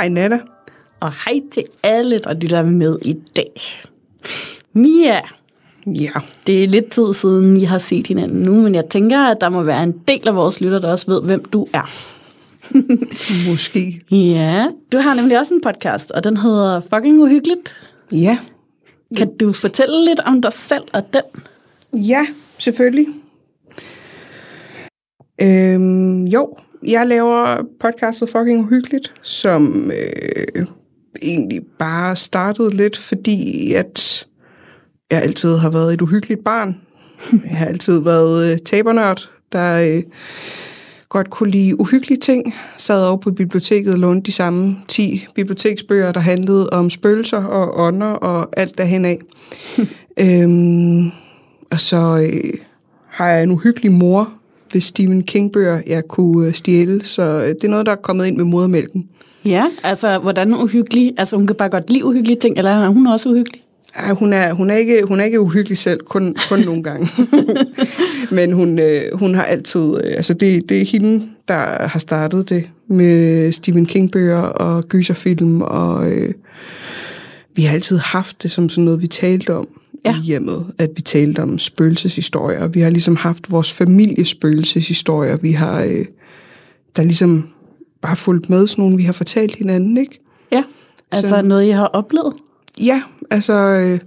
Hej Nana. og hej til alle, der lytter med i dag. Mia, Ja, det er lidt tid siden, vi har set hinanden nu, men jeg tænker, at der må være en del af vores lytter, der også ved, hvem du er. måske. Ja, du har nemlig også en podcast, og den hedder Fucking Uhyggeligt. Ja, Kan du fortælle lidt om dig selv og den? ja, selvfølgelig. Øhm, jo, jeg laver podcastet Fucking Uhyggeligt, som øh, egentlig bare startede lidt, fordi at jeg altid har været et uhyggeligt barn. Jeg har altid været øh, tabernørd, der øh, godt kunne lide uhyggelige ting. Sad over på biblioteket og lånte de samme 10 biblioteksbøger, der handlede om spøgelser og ånder og alt derhen af. øhm, og så øh, har jeg en uhyggelig mor ved Stephen King-bøger, jeg kunne øh, stjæle. Så øh, det er noget, der er kommet ind med modermælken. Ja, altså hvordan uhyggelig? Altså hun kan bare godt lide uhyggelige ting, eller er hun også uhyggelig? Ej, hun, er, hun, er ikke, hun er ikke uhyggelig selv, kun, kun nogle gange. Men hun, øh, hun har altid... Øh, altså det, det er hende, der har startet det med Stephen King-bøger og gyserfilm, og øh, vi har altid haft det som sådan noget, vi talte om Ja. i hjemmet, at vi talte om spøgelseshistorier. Vi har ligesom haft vores familiespøgelseshistorier. Vi har øh, der er ligesom bare fulgt med sådan nogle, vi har fortalt hinanden, ikke? Ja, altså Så- noget, I har oplevet? Ja, altså øh,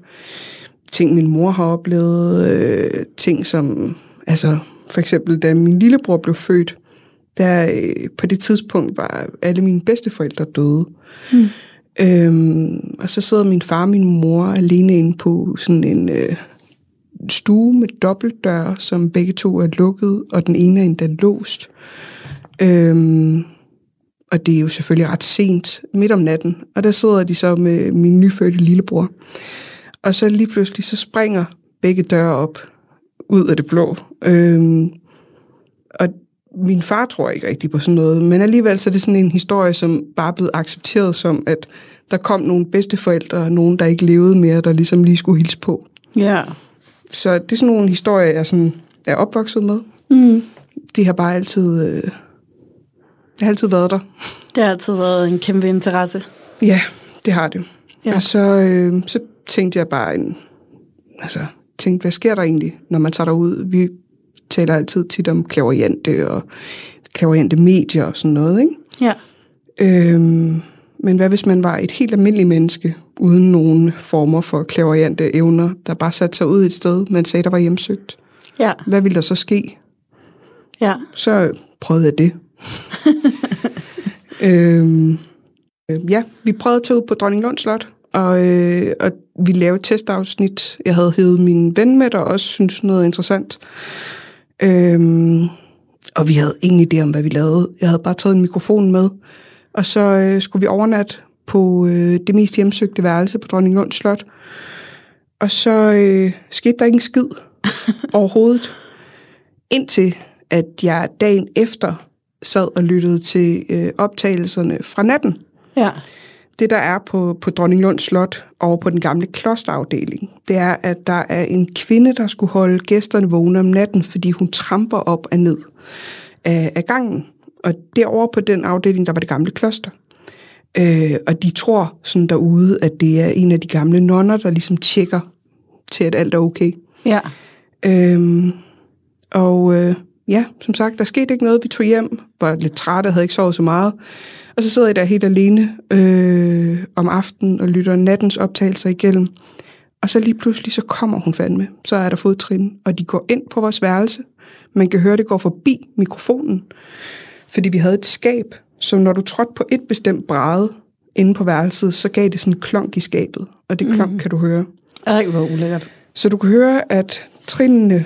ting, min mor har oplevet, øh, ting som, altså for eksempel, da min lillebror blev født, der øh, på det tidspunkt var alle mine bedsteforældre døde. Mm. Øhm, og så sidder min far og min mor alene inde på sådan en øh, stue med dobbeltdør, som begge to er lukket, og den ene er endda låst. Øhm, og det er jo selvfølgelig ret sent, midt om natten. Og der sidder de så med min nyfødte lillebror. Og så lige pludselig, så springer begge døre op ud af det blå. Øhm, og min far tror ikke rigtig på sådan noget, men alligevel så er det sådan en historie, som bare er blevet accepteret som, at der kom nogle bedsteforældre, og nogen, der ikke levede mere, der ligesom lige skulle hilse på. Ja. Så det er sådan nogle historier, jeg sådan er opvokset med. Mm. De har bare altid, øh, det har altid været der. Det har altid været en kæmpe interesse. Ja, det har det. Ja. Og så, øh, så tænkte jeg bare, en, altså, tænkte, hvad sker der egentlig, når man tager derud? Vi taler altid tit om klaverjante og klaverjante medier og sådan noget, ikke? Ja. Øhm, men hvad hvis man var et helt almindeligt menneske, uden nogen former for klaverjante evner, der bare satte sig ud et sted, man sagde, der var hjemsøgt? Ja. Hvad ville der så ske? Ja. Så prøvede jeg det. øhm, øh, ja, vi prøvede at tage ud på Dronninglund Slot, og, øh, og vi lavede et testafsnit. Jeg havde hævet min ven med, der også synes noget interessant. Øhm, og vi havde ingen idé om, hvad vi lavede. Jeg havde bare taget en mikrofon med, og så øh, skulle vi overnatte på øh, det mest hjemsøgte værelse på Dronninglund Slot. Og så øh, skete der ikke en skid overhovedet. Indtil at jeg dagen efter sad og lyttede til øh, optagelserne fra natten. Ja. Det, der er på, på Dronninglund Slot over på den gamle klosterafdeling, det er, at der er en kvinde, der skulle holde gæsterne vågne om natten, fordi hun tramper op og ned af, af gangen. Og derovre på den afdeling, der var det gamle kloster. Øh, og de tror sådan derude, at det er en af de gamle nonner, der ligesom tjekker til, at alt er okay. Ja. Øhm, og øh, ja, som sagt, der skete ikke noget. Vi tog hjem, var lidt trætte, havde ikke sovet så meget. Og så sidder jeg der helt alene øh, om aftenen og lytter nattens optagelser igennem. Og så lige pludselig, så kommer hun fandme. Så er der fodtrin, og de går ind på vores værelse. Man kan høre, det går forbi mikrofonen. Fordi vi havde et skab, så når du trådte på et bestemt bræde inde på værelset, så gav det sådan en klonk i skabet. Og det klonk mm. kan du høre. Ej, hvor ulækkert. Så du kan høre, at trinene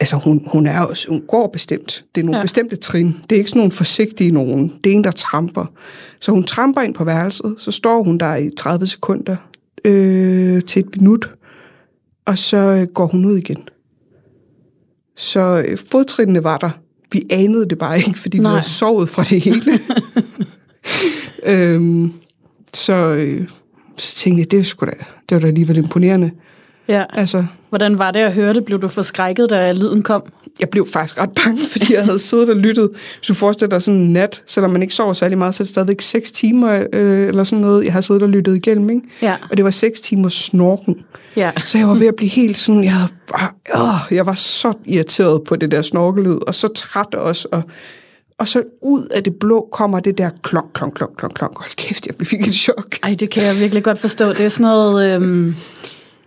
altså hun, hun er også, hun går bestemt. Det er nogle Ja. bestemte trin. Det er ikke sådan nogle forsigtige nogen. Det er en, der tramper. Så hun tramper ind på værelset, så står hun der i 30 sekunder øh, til et minut, og så øh, går hun ud igen. Så øh, fodtrinene var der. Vi anede det bare ikke, fordi Nej. Vi havde sovet fra det hele. øhm, så, øh, så tænkte jeg, det, var sgu da, det var da alligevel imponerende. Ja. Altså, Hvordan var det at høre det? Blev du forskrækket, da lyden kom? jeg blev faktisk ret bange, fordi jeg havde siddet og lyttet. Hvis du forestiller dig sådan en nat, selvom man ikke sover særlig meget, så er det stadigvæk 6 timer øh, eller sådan noget, jeg har siddet og lyttet igennem, ikke? Ja. Og det var 6 timers snorken. Ja. Så jeg var ved at blive helt sådan, jeg, havde øh, jeg var så irriteret på det der snorkelyd, og så træt også, og, og så ud af det blå kommer det der klonk, klonk, klonk, klonk, klonk. Hold kæft, jeg fik et chok. Ej, det kan jeg virkelig godt forstå. Det er sådan noget... Øhm,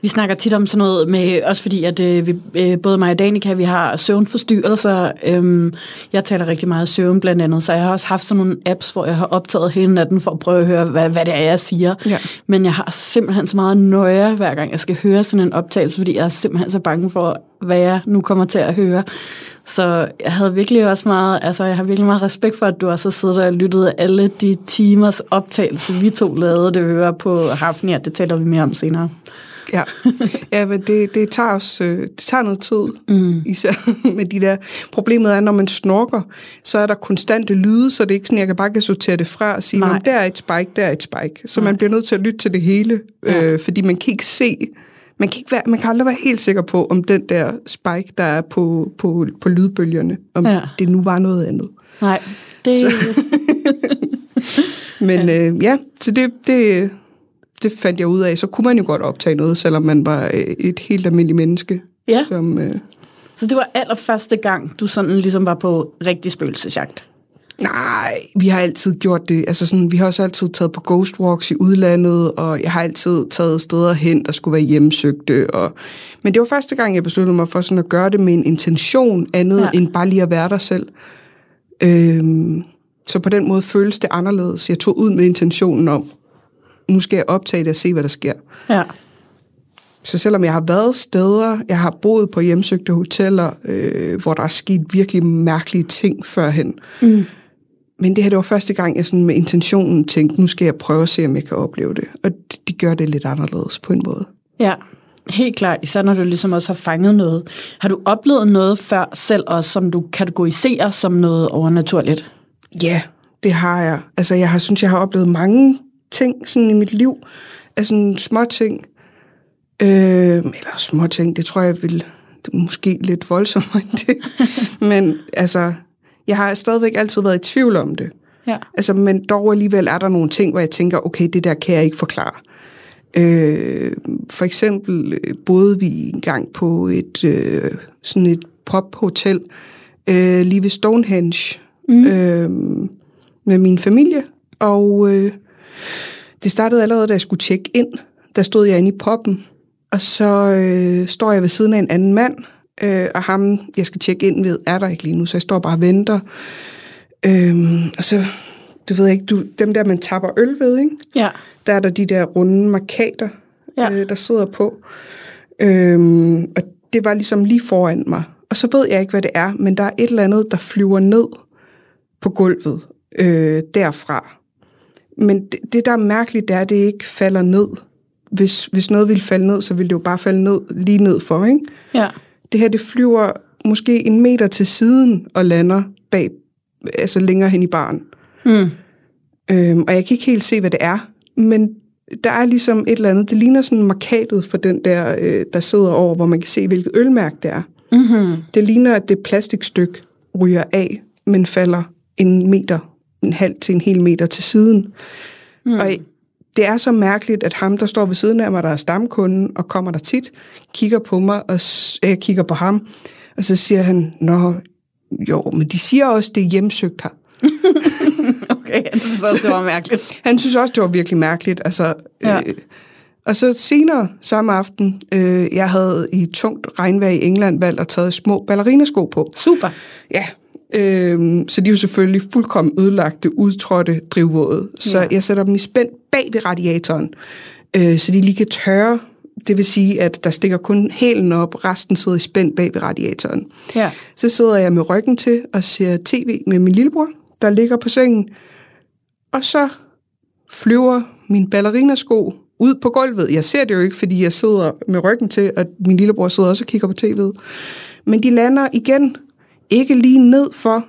vi snakker tit om sådan noget med, også fordi at øh, vi, øh, både mig og Danika, vi har søvnforstyrrelser. Øhm, jeg taler rigtig meget søvn blandt andet, så jeg har også haft sådan nogle apps, hvor jeg har optaget hele natten for at prøve at høre, hvad, hvad det er, jeg siger. Ja. Men jeg har simpelthen så meget nøje, hver gang jeg skal høre sådan en optagelse, fordi jeg er simpelthen så bange for, hvad jeg nu kommer til at høre. Så jeg havde virkelig også meget, altså jeg har virkelig meget respekt for, at du også har siddet og lyttet alle de timers optagelse, vi to lavede det høre på Hafnia. Det taler vi mere om senere. Ja, ja men det, det, tager også, øh, det tager noget tid, mm. især med de der. Problemet er, når man snorker, så er der konstante lyde, så det er ikke sådan, jeg kan bare kan sortere det fra og sige, Nej. "Nå, der er et spike, der er et spike. Så man bliver nødt til at lytte til det hele, Ja. øh, fordi man kan ikke se, man kan, ikke være, man kan aldrig være helt sikker på, om den der spike, der er på, på, på lydbølgerne, om Ja. ja. det nu var noget andet. Nej, det, Men ja, øh, ja så det, det, det fandt jeg ud af. Så kunne man jo godt optage noget, selvom man var øh, et helt almindeligt menneske. Ja. Som, øh, så det var allerførste gang, du sådan ligesom var på rigtig spøgelsesjagt. Nej, vi har altid gjort det. Altså sådan, vi har også altid taget på ghost walks i udlandet, og jeg har altid taget steder hen, der skulle være hjemsøgte. Og... Men det var første gang, jeg besluttede mig for sådan at gøre det med en intention andet, Ja. ja. end bare lige at være der selv. Øhm, så på den måde føles det anderledes. Jeg tog ud med intentionen om, nu skal jeg optage det og se, hvad der sker. Ja. Så selvom jeg har været steder, jeg har boet på hjemsøgte hoteller, øh, hvor der er sket virkelig mærkelige ting førhen. Mm. Men det her, det var første gang, jeg sådan med intentionen tænkte, nu skal jeg prøve at se, om jeg kan opleve det. Og det, det gør det lidt anderledes på en måde. Ja, helt klart. Især når du ligesom også har fanget noget. Har du oplevet noget før selv også, som du kategoriserer som noget overnaturligt? Ja, det har jeg. Altså, jeg har synes, jeg har oplevet mange ting sådan i mit liv. Altså sådan små ting. Øh, eller små ting, det tror jeg vil det er måske lidt voldsommere end det. Men altså, jeg har stadigvæk altid været i tvivl om det. Ja. Altså, men dog alligevel er der nogle ting, hvor jeg tænker, okay, det der kan jeg ikke forklare. Øh, for eksempel øh, boede vi engang på et øh, sådan et pophotel øh, lige ved Stonehenge mm. øh, med min familie, og øh, det startede allerede, da jeg skulle tjekke ind. Der stod jeg inde i poppen, og så øh, står jeg ved siden af en anden mand, øh, og ham, jeg skal tjekke ind ved, er der ikke lige nu, så jeg står bare og venter. Øh, og så, du ved ikke, du, dem der, man tapper øl ved, ikke? Ja. der er der de der runde markader, Ja. øh, der sidder på. Øhm, og det var ligesom lige foran mig. Og så ved jeg ikke, hvad det er, men der er et eller andet, der flyver ned på gulvet øh, derfra. Men det, det, der er mærkeligt, det er, at det ikke falder ned. Hvis, hvis noget ville falde ned, så ville det jo bare falde ned, lige ned for, ikke? Ja. Det her, det flyver måske en meter til siden og lander bag, altså længere hen i baren. Mm. Øhm, og jeg kan ikke helt se, hvad det er, men der er ligesom et eller andet. Det ligner sådan markatet for den der, øh, der sidder over, hvor man kan se, hvilket ølmærke det er. Mm-hmm. Det ligner, at det plastikstykke ryger af, men falder en meter, en halv til en hel meter til siden. Mm. Og det er så mærkeligt, at ham, der står ved siden af mig, der er stamkunden og kommer der tit, kigger på mig, og jeg kigger på ham, og så siger han, Nå, jo, men de siger også, det er hjemsøgt her. Okay, jeg synes også, det var mærkeligt. Han synes også, det var virkelig mærkeligt. Altså, Ja. øh, og så senere samme aften, øh, jeg havde i tungt regnvejr i England valgt at tage små ballerinasko på. Super. Ja, øh, så de er jo selvfølgelig fuldkommen ødelagte, udtrådte, drivvåde. Så Ja. jeg sætter dem i spænd bag ved radiatoren, øh, så de lige kan tørre det vil sige, at der stikker kun hælen op, resten sidder i spænd bag ved radiatoren. Ja. Så sidder jeg med ryggen til og ser tv med min lillebror, der ligger på sengen. Og så flyver min ballerinasko ud på gulvet. Jeg ser det jo ikke, fordi jeg sidder med ryggen til, og min lillebror sidder også og kigger på tv'et. Men de lander igen ikke lige ned for,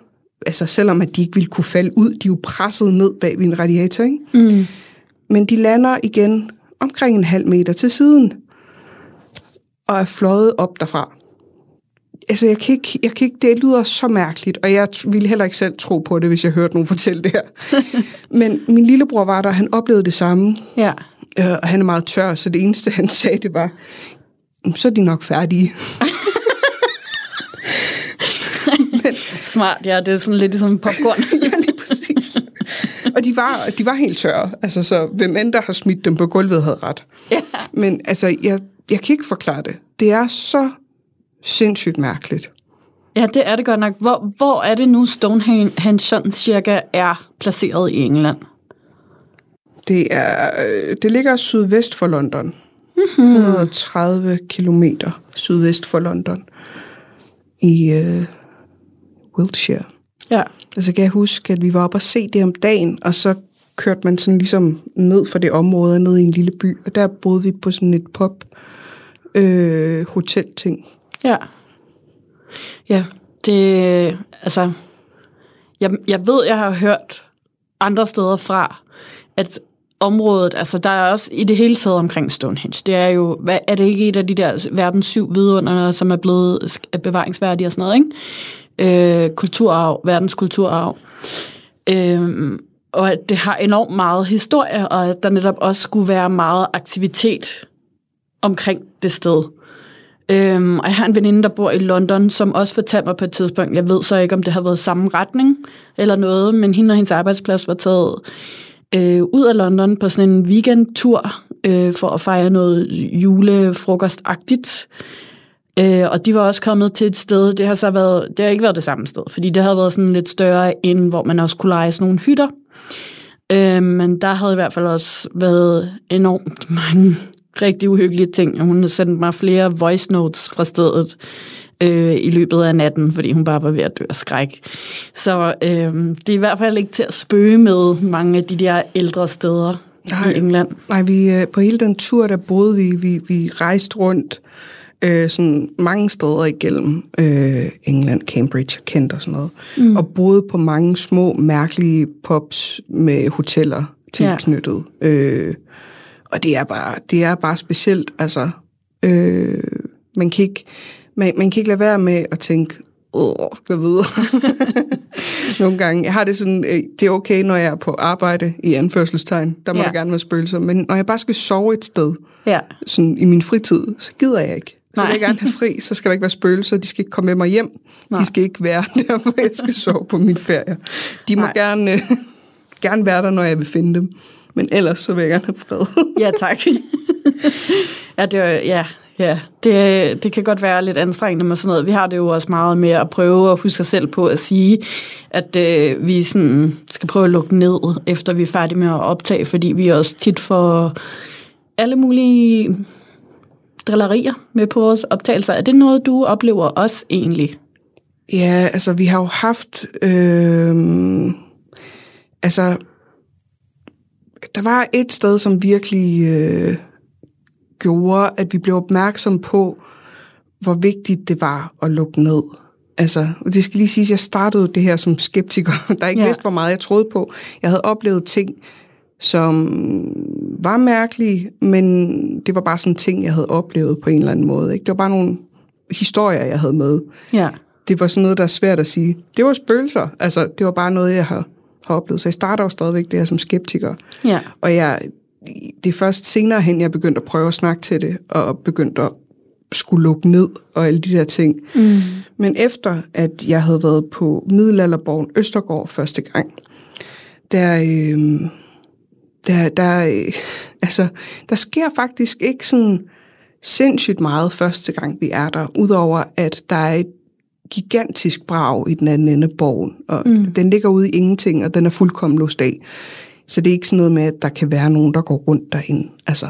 altså selvom at de ikke ville kunne falde ud, de er jo presset ned bag ved en radiator, ikke? Mm. Men de lander igen omkring en halv meter til siden, og er fløjet op derfra. Altså, jeg kan, ikke, jeg kan ikke, det lyder så mærkeligt, og jeg ville heller ikke selv tro på det, hvis jeg hørte nogen fortælle det her. Men min lillebror var der, han oplevede det samme, Ja. øh, og han er meget tør, så det eneste, han sagde, det var, "Mm, så er de nok færdige. Smart, ja. Det er sådan lidt ligesom popcorn. ja, lige præcis. Og de var, de var helt tørre, altså, så hvem end der har smidt dem på gulvet, havde ret. ja. Men altså, jeg, jeg kan ikke forklare det. Det er så sindssygt mærkeligt. Ja, det er det godt nok. Hvor, hvor er det nu Stonehenge sådan cirka er placeret i England? Det, er, øh, det ligger sydvest for London. 130 kilometer sydvest for London. I øh, Wiltshire. Ja. Altså kan jeg huske, at vi var oppe og se det om dagen, og så kørte man sådan ligesom ned fra det område, ned i en lille by, og der boede vi på sådan et pop øh, hotelting. Ja. Ja, det, altså, jeg, jeg ved, jeg har hørt andre steder fra, at området, altså der er også i det hele taget omkring Stonehenge, det er jo, hvad, er det ikke et af de der verdens syv vidunder, som er blevet bevaringsværdige og sådan noget, ikke? Øh, kulturarv, verdens kulturarv. Øh, og at det har enormt meget historie, og at der netop også skulle være meget aktivitet omkring det sted. Øhm, og jeg har en veninde, der bor i London, som også fortalte mig på et tidspunkt, jeg ved så ikke, om det har været samme retning eller noget, men hende og hendes arbejdsplads var taget øh, ud af London på sådan en weekendtur øh, for at fejre noget julefrokostagtigt. Øh, og de var også kommet til et sted, det har så været, det har ikke været det samme sted, fordi det havde været sådan lidt større end, hvor man også kunne lege sådan nogle hytter. Øh, men der havde i hvert fald også været enormt mange rigtig uhyggelige ting, og hun har sendt mig flere voice notes fra stedet øh, i løbet af natten, fordi hun bare var ved at dø af skræk. Så øh, det er i hvert fald ikke til at spøge med mange af de der ældre steder Nej. i England. Nej, vi, øh, på hele den tur, der boede vi, vi, vi rejste rundt øh, sådan mange steder igennem øh, England, Cambridge Kent og sådan noget, mm. og boede på mange små, mærkelige pubs med hoteller tilknyttet. Ja. Øh, og det er bare, det er bare specielt, altså, øh, man, kan ikke, man, man kan ikke lade være med at tænke, åh, gå videre. Nogle gange. Jeg har det sådan, øh, det er okay, når jeg er på arbejde, i anførselstegn, der må ja. der gerne være spøgelser, men når jeg bare skal sove et sted, Ja, sådan i min fritid, så gider jeg ikke. Så Nej. vil jeg gerne have fri, så skal der ikke være spøgelser, de skal ikke komme med mig hjem. Nej. De skal ikke være der, hvor jeg skal sove på min ferie. De må Nej. gerne, øh, gerne være der, når jeg vil finde dem. Men ellers så vil jeg gerne have fred. ja tak. ja, det, er- ja, ja. Det, det kan godt være lidt anstrengende med sådan noget. Vi har det jo også meget med at prøve at huske os selv på at sige, at øh, vi sådan skal prøve at lukke ned, efter vi er færdige med at optage, fordi vi også tit får alle mulige drillerier med på vores optagelser. Er det noget, du oplever også egentlig? Ja, altså vi har jo haft... Øh, altså, der var et sted, som virkelig øh, gjorde, at vi blev opmærksom på, hvor vigtigt det var at lukke ned. Altså, og det skal lige sige, at jeg startede det her som skeptiker, der ikke ja. vidste, hvor meget jeg troede på. Jeg havde oplevet ting, som var mærkelige, men det var bare sådan ting, jeg havde oplevet på en eller anden måde. Ikke? Det var bare nogle historier, jeg havde med Ja. det var sådan noget, der er svært at sige. Det var spøgelser. Altså, det var bare noget, jeg har, har oplevet. Så jeg starter jo stadigvæk det her som skeptiker. Ja. Og jeg, det er først senere hen, jeg begyndte at prøve at snakke til det, og begyndte at skulle lukke ned og alle de der ting. Mm. Men efter, at jeg havde været på middelalderborgen Østergård første gang, der, øh, der, der, øh, altså, der sker faktisk ikke sådan sindssygt meget første gang, vi er der, udover at der er et gigantisk brag i den anden ende af borgen, og mm. den ligger ude i ingenting, og den er fuldkommen låst af. Så det er ikke sådan noget med, at der kan være nogen, der går rundt derinde. Altså,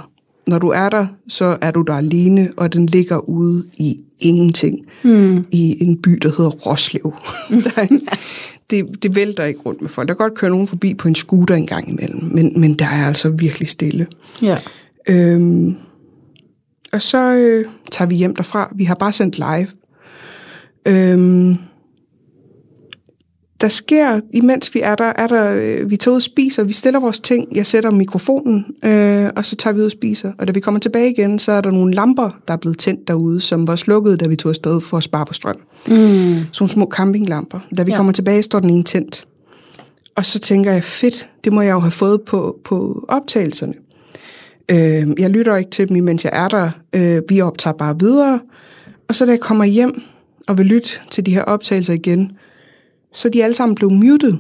når du er der, så er du der alene, og den ligger ude i ingenting. Mm. I en by, der hedder Roslev. Der er- det, det vælter ikke rundt med folk. Der kan godt køre nogen forbi på en scooter en gang imellem, men, men der er altså virkelig stille. Ja. Øhm, og så øh, tager vi hjem derfra. Vi har bare sendt live. Øhm, der sker, imens vi er der, er der øh, vi tager ud og spiser, vi stiller vores ting, jeg sætter mikrofonen, øh, og så tager vi ud og spiser. Og da vi kommer tilbage igen, så er der nogle lamper, der er blevet tændt derude, som var slukket, da vi tog afsted for at spare på strøm. Mm. Sådan nogle små campinglamper. Da vi Ja. kommer tilbage, står den ene tændt. Og så tænker jeg, fedt, det må jeg jo have fået på, på optagelserne. Øh, jeg lytter ikke til dem, imens jeg er der. Øh, vi optager bare videre. Og så da jeg kommer hjem og vil lytte til de her optagelser igen, så de alle sammen blevet muted.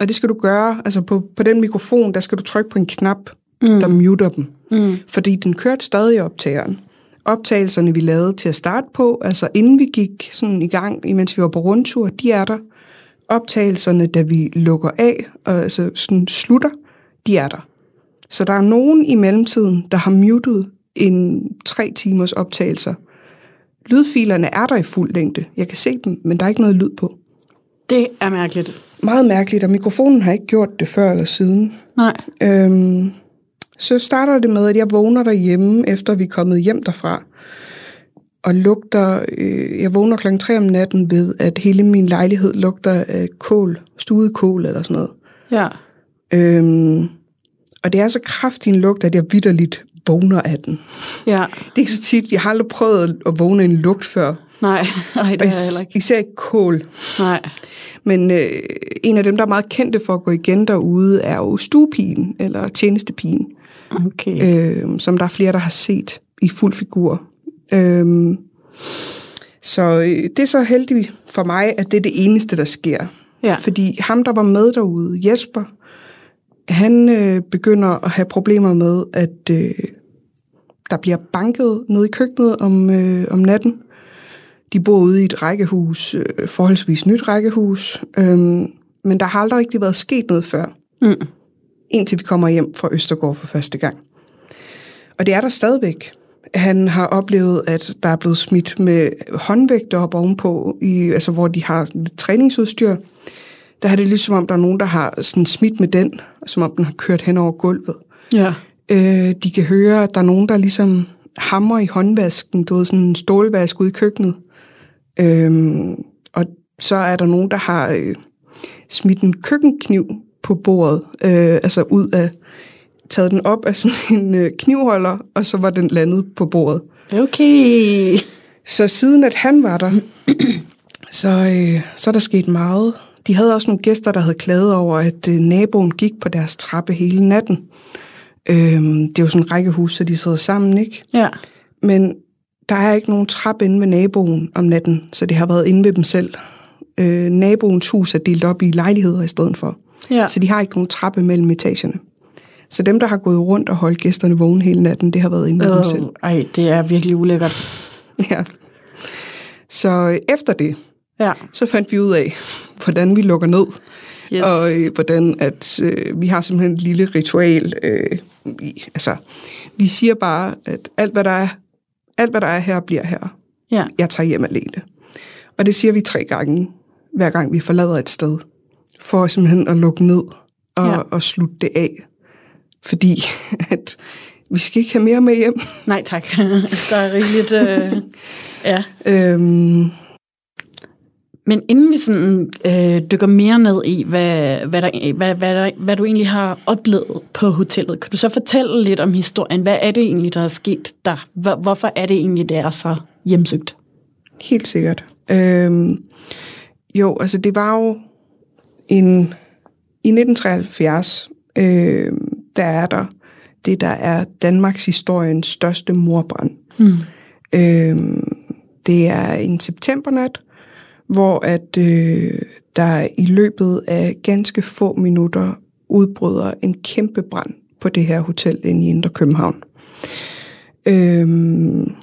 Og det skal du gøre, altså på, på den mikrofon, der skal du trykke på en knap, mm. der muter dem. Mm. Fordi den kørte stadig optageren. Optagelserne, vi lavede til at starte på, altså inden vi gik sådan i gang, imens vi var på rundtur, de er der. Optagelserne, da vi lukker af, og altså sådan slutter, de er der. Så der er nogen i mellemtiden, der har muted en tre timers optagelser. Lydfilerne er der i fuld længde. Jeg kan se dem, men der er ikke noget lyd på. Det er mærkeligt. Meget mærkeligt, og mikrofonen har ikke gjort det før eller siden. Nej. Øhm, så starter det med, at jeg vågner derhjemme, efter vi er kommet hjem derfra, og lugter, øh, jeg vågner klokken 3 om natten ved, at hele min lejlighed lugter af kål, stuet kål eller sådan noget. Ja. Øhm, og det er så kraftig en lugt, at jeg vidderligt vågner af den. Ja. Det er ikke så tit, jeg har aldrig prøvet at vågne en lugt før. Nej. Nej, det er heller ikke. især ikke kål. Nej. Men øh, en af dem, der er meget kendte for at gå igen derude, er jo stuepigen, eller tjenestepigen. Okay. øh, som der er flere, der har set i fuld figur. Øh, så øh, det er så heldigt for mig, at det er det eneste, der sker. Ja. Fordi ham, der var med derude, Jesper, han øh, begynder at have problemer med, at øh, der bliver banket nede i køkkenet om, øh, om natten. De bor ude i et rækkehus, øh, forholdsvis nyt rækkehus, øh, men der har aldrig rigtig været sket noget før Mm. indtil vi kommer hjem fra Østergaard for første gang. Og det er der stadigvæk. Han har oplevet, at der er blevet smidt med håndvægte op ovenpå, i, altså hvor de har lidt træningsudstyr. Der er det ligesom om, der er nogen, der har sådan smidt med den, som om den har kørt hen over gulvet. Ja. Øh, de kan høre, at der er nogen, der ligesom hammer i håndvasken, du ved, sådan en stålvask ude i køkkenet. Øhm, og så er der nogen, der har øh, smidt en køkkenkniv på bordet, øh, altså ud af, taget den op af sådan en øh, knivholder, og så var den landet på bordet. Okay. Så siden at han var der, så, øh, så er der sket meget. De havde også nogle gæster, der havde klaget over, at øh, naboen gik på deres trappe hele natten. Øhm, det er jo sådan en rækkehus, så de sidder sammen, ikke? Ja. Men der er ikke nogen trappe inde ved naboen om natten, så det har været inde ved dem selv. Øh, naboens hus er delt op i lejligheder i stedet for. Ja. Så de har ikke nogen trappe mellem etagerne. Så dem, der har gået rundt og holdt gæsterne vågne hele natten, det har været inde ved dem selv. Ej, det er virkelig ulækkert. Ja. Så øh, efter det, Ja. så fandt vi ud af, hvordan vi lukker ned. Yes. Og øh, hvordan at øh, vi har simpelthen et lille ritual. Øh, vi, altså, vi siger bare, at alt hvad, der er, alt, hvad der er her, bliver her. Ja. Jeg tager hjem alene. Og det siger vi tre gange, hver gang vi forlader et sted. For simpelthen at lukke ned og, Ja. og slutte det af. Fordi at vi skal ikke have mere med hjem. Nej, tak. Der er rigeligt... Øh, ja. Øhm, Men inden vi sådan øh, dykker mere ned i, hvad, hvad, der, hvad, hvad, der, hvad du egentlig har oplevet på hotellet, kan du så fortælle lidt om historien? Hvad er det egentlig, der er sket der? Hvor, hvorfor er det egentlig, det er så hjemsøgt? Helt sikkert. Øhm, jo, altså det var jo en, i 1973, øh, der er der det, der er Danmarks historiens største morbrand. Mm. Øhm, det er en septembernat, hvor at øh, der i løbet af ganske få minutter udbryder en kæmpe brand på det her hotel inde i Indre København. Øhm,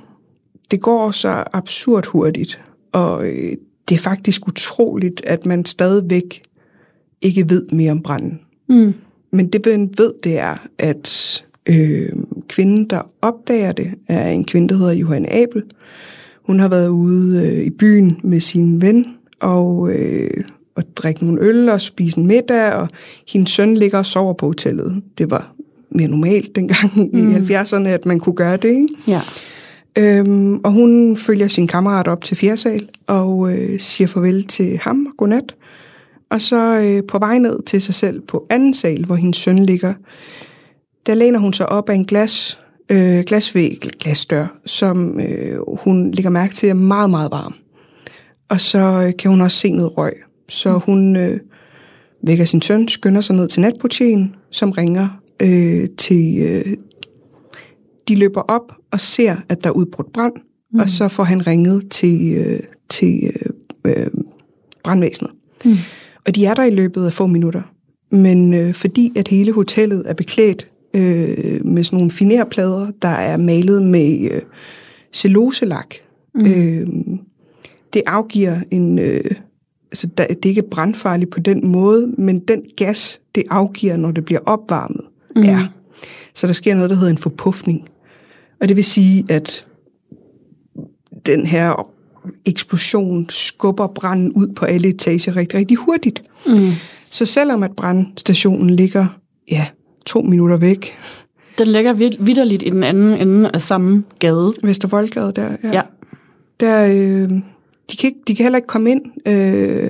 det går så absurd hurtigt, og øh, det er faktisk utroligt, at man stadigvæk ikke ved mere om branden. Mm. Men det man ved, det er, at øh, kvinden, der opdager det, er en kvinde, der hedder Johanne Abel. Hun har været ude øh, i byen med sin ven og, øh, og drikke nogle øl og spise en middag, og hendes søn ligger og sover på hotellet. Det var mere normalt dengang mm. i 70'erne, at man kunne gøre det. Ikke? Ja. Øhm, og hun følger sin kammerat op til fjerde sal og øh, siger farvel til ham og godnat. Og så øh, på vej ned til sig selv på anden sal, hvor hendes søn ligger, der læner hun sig op af en glas, øh, glasvæg, glasdør, som øh, hun lægger mærke til er meget, meget varm. Og så øh, kan hun også se noget røg. Så hun øh, vækker sin søn, skynder sig ned til natportieren, som ringer øh, til... Øh, de løber op og ser, at der er udbrudt brand, mm. og så får han ringet til, øh, til øh, øh, brandvæsenet. Mm. Og de er der i løbet af få minutter. Men øh, fordi at hele hotellet er beklædt øh, med sådan nogle finerplader, der er malet med øh, celluloselak, mm. øh, det afgiver en... Øh, altså, der, det er ikke brandfarligt på den måde, men den gas, det afgiver, når det bliver opvarmet, mm. er. Så der sker noget, der hedder en forpuffning. Og det vil sige, at den her eksplosion skubber branden ud på alle etager rigtig, rigtig hurtigt. Mm. Så selvom at brandstationen ligger, ja, to minutter væk. Den ligger vidderligt i den anden ende af samme gade. Vestervoldgade der, ja. ja. Der, øh, de, kan ikke, de kan heller ikke komme ind. Øh,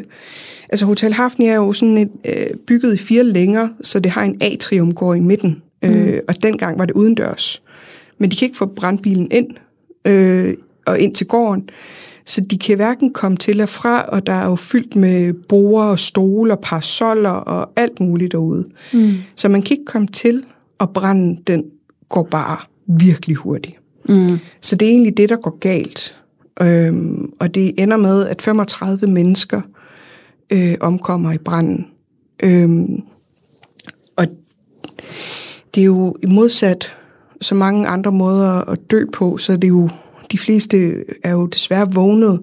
altså Hotel Hafni er jo sådan et, øh, bygget i fire længer, så det har en atrium går i midten. Mm. Øh, og dengang var det udendørs. Men de kan ikke få brandbilen ind øh, og ind til gården. Så de kan hverken komme til og fra, og der er jo fyldt med borer og stole og parasoller og alt muligt derude. Mm. Så man kan ikke komme til, og branden den går bare virkelig hurtigt. Mm. Så det er egentlig det, der går galt. Øhm, og det ender med, at 35 mennesker øh, omkommer i branden. Øhm, og det er jo modsat så mange andre måder at dø på, så det er jo de fleste er jo desværre vågnet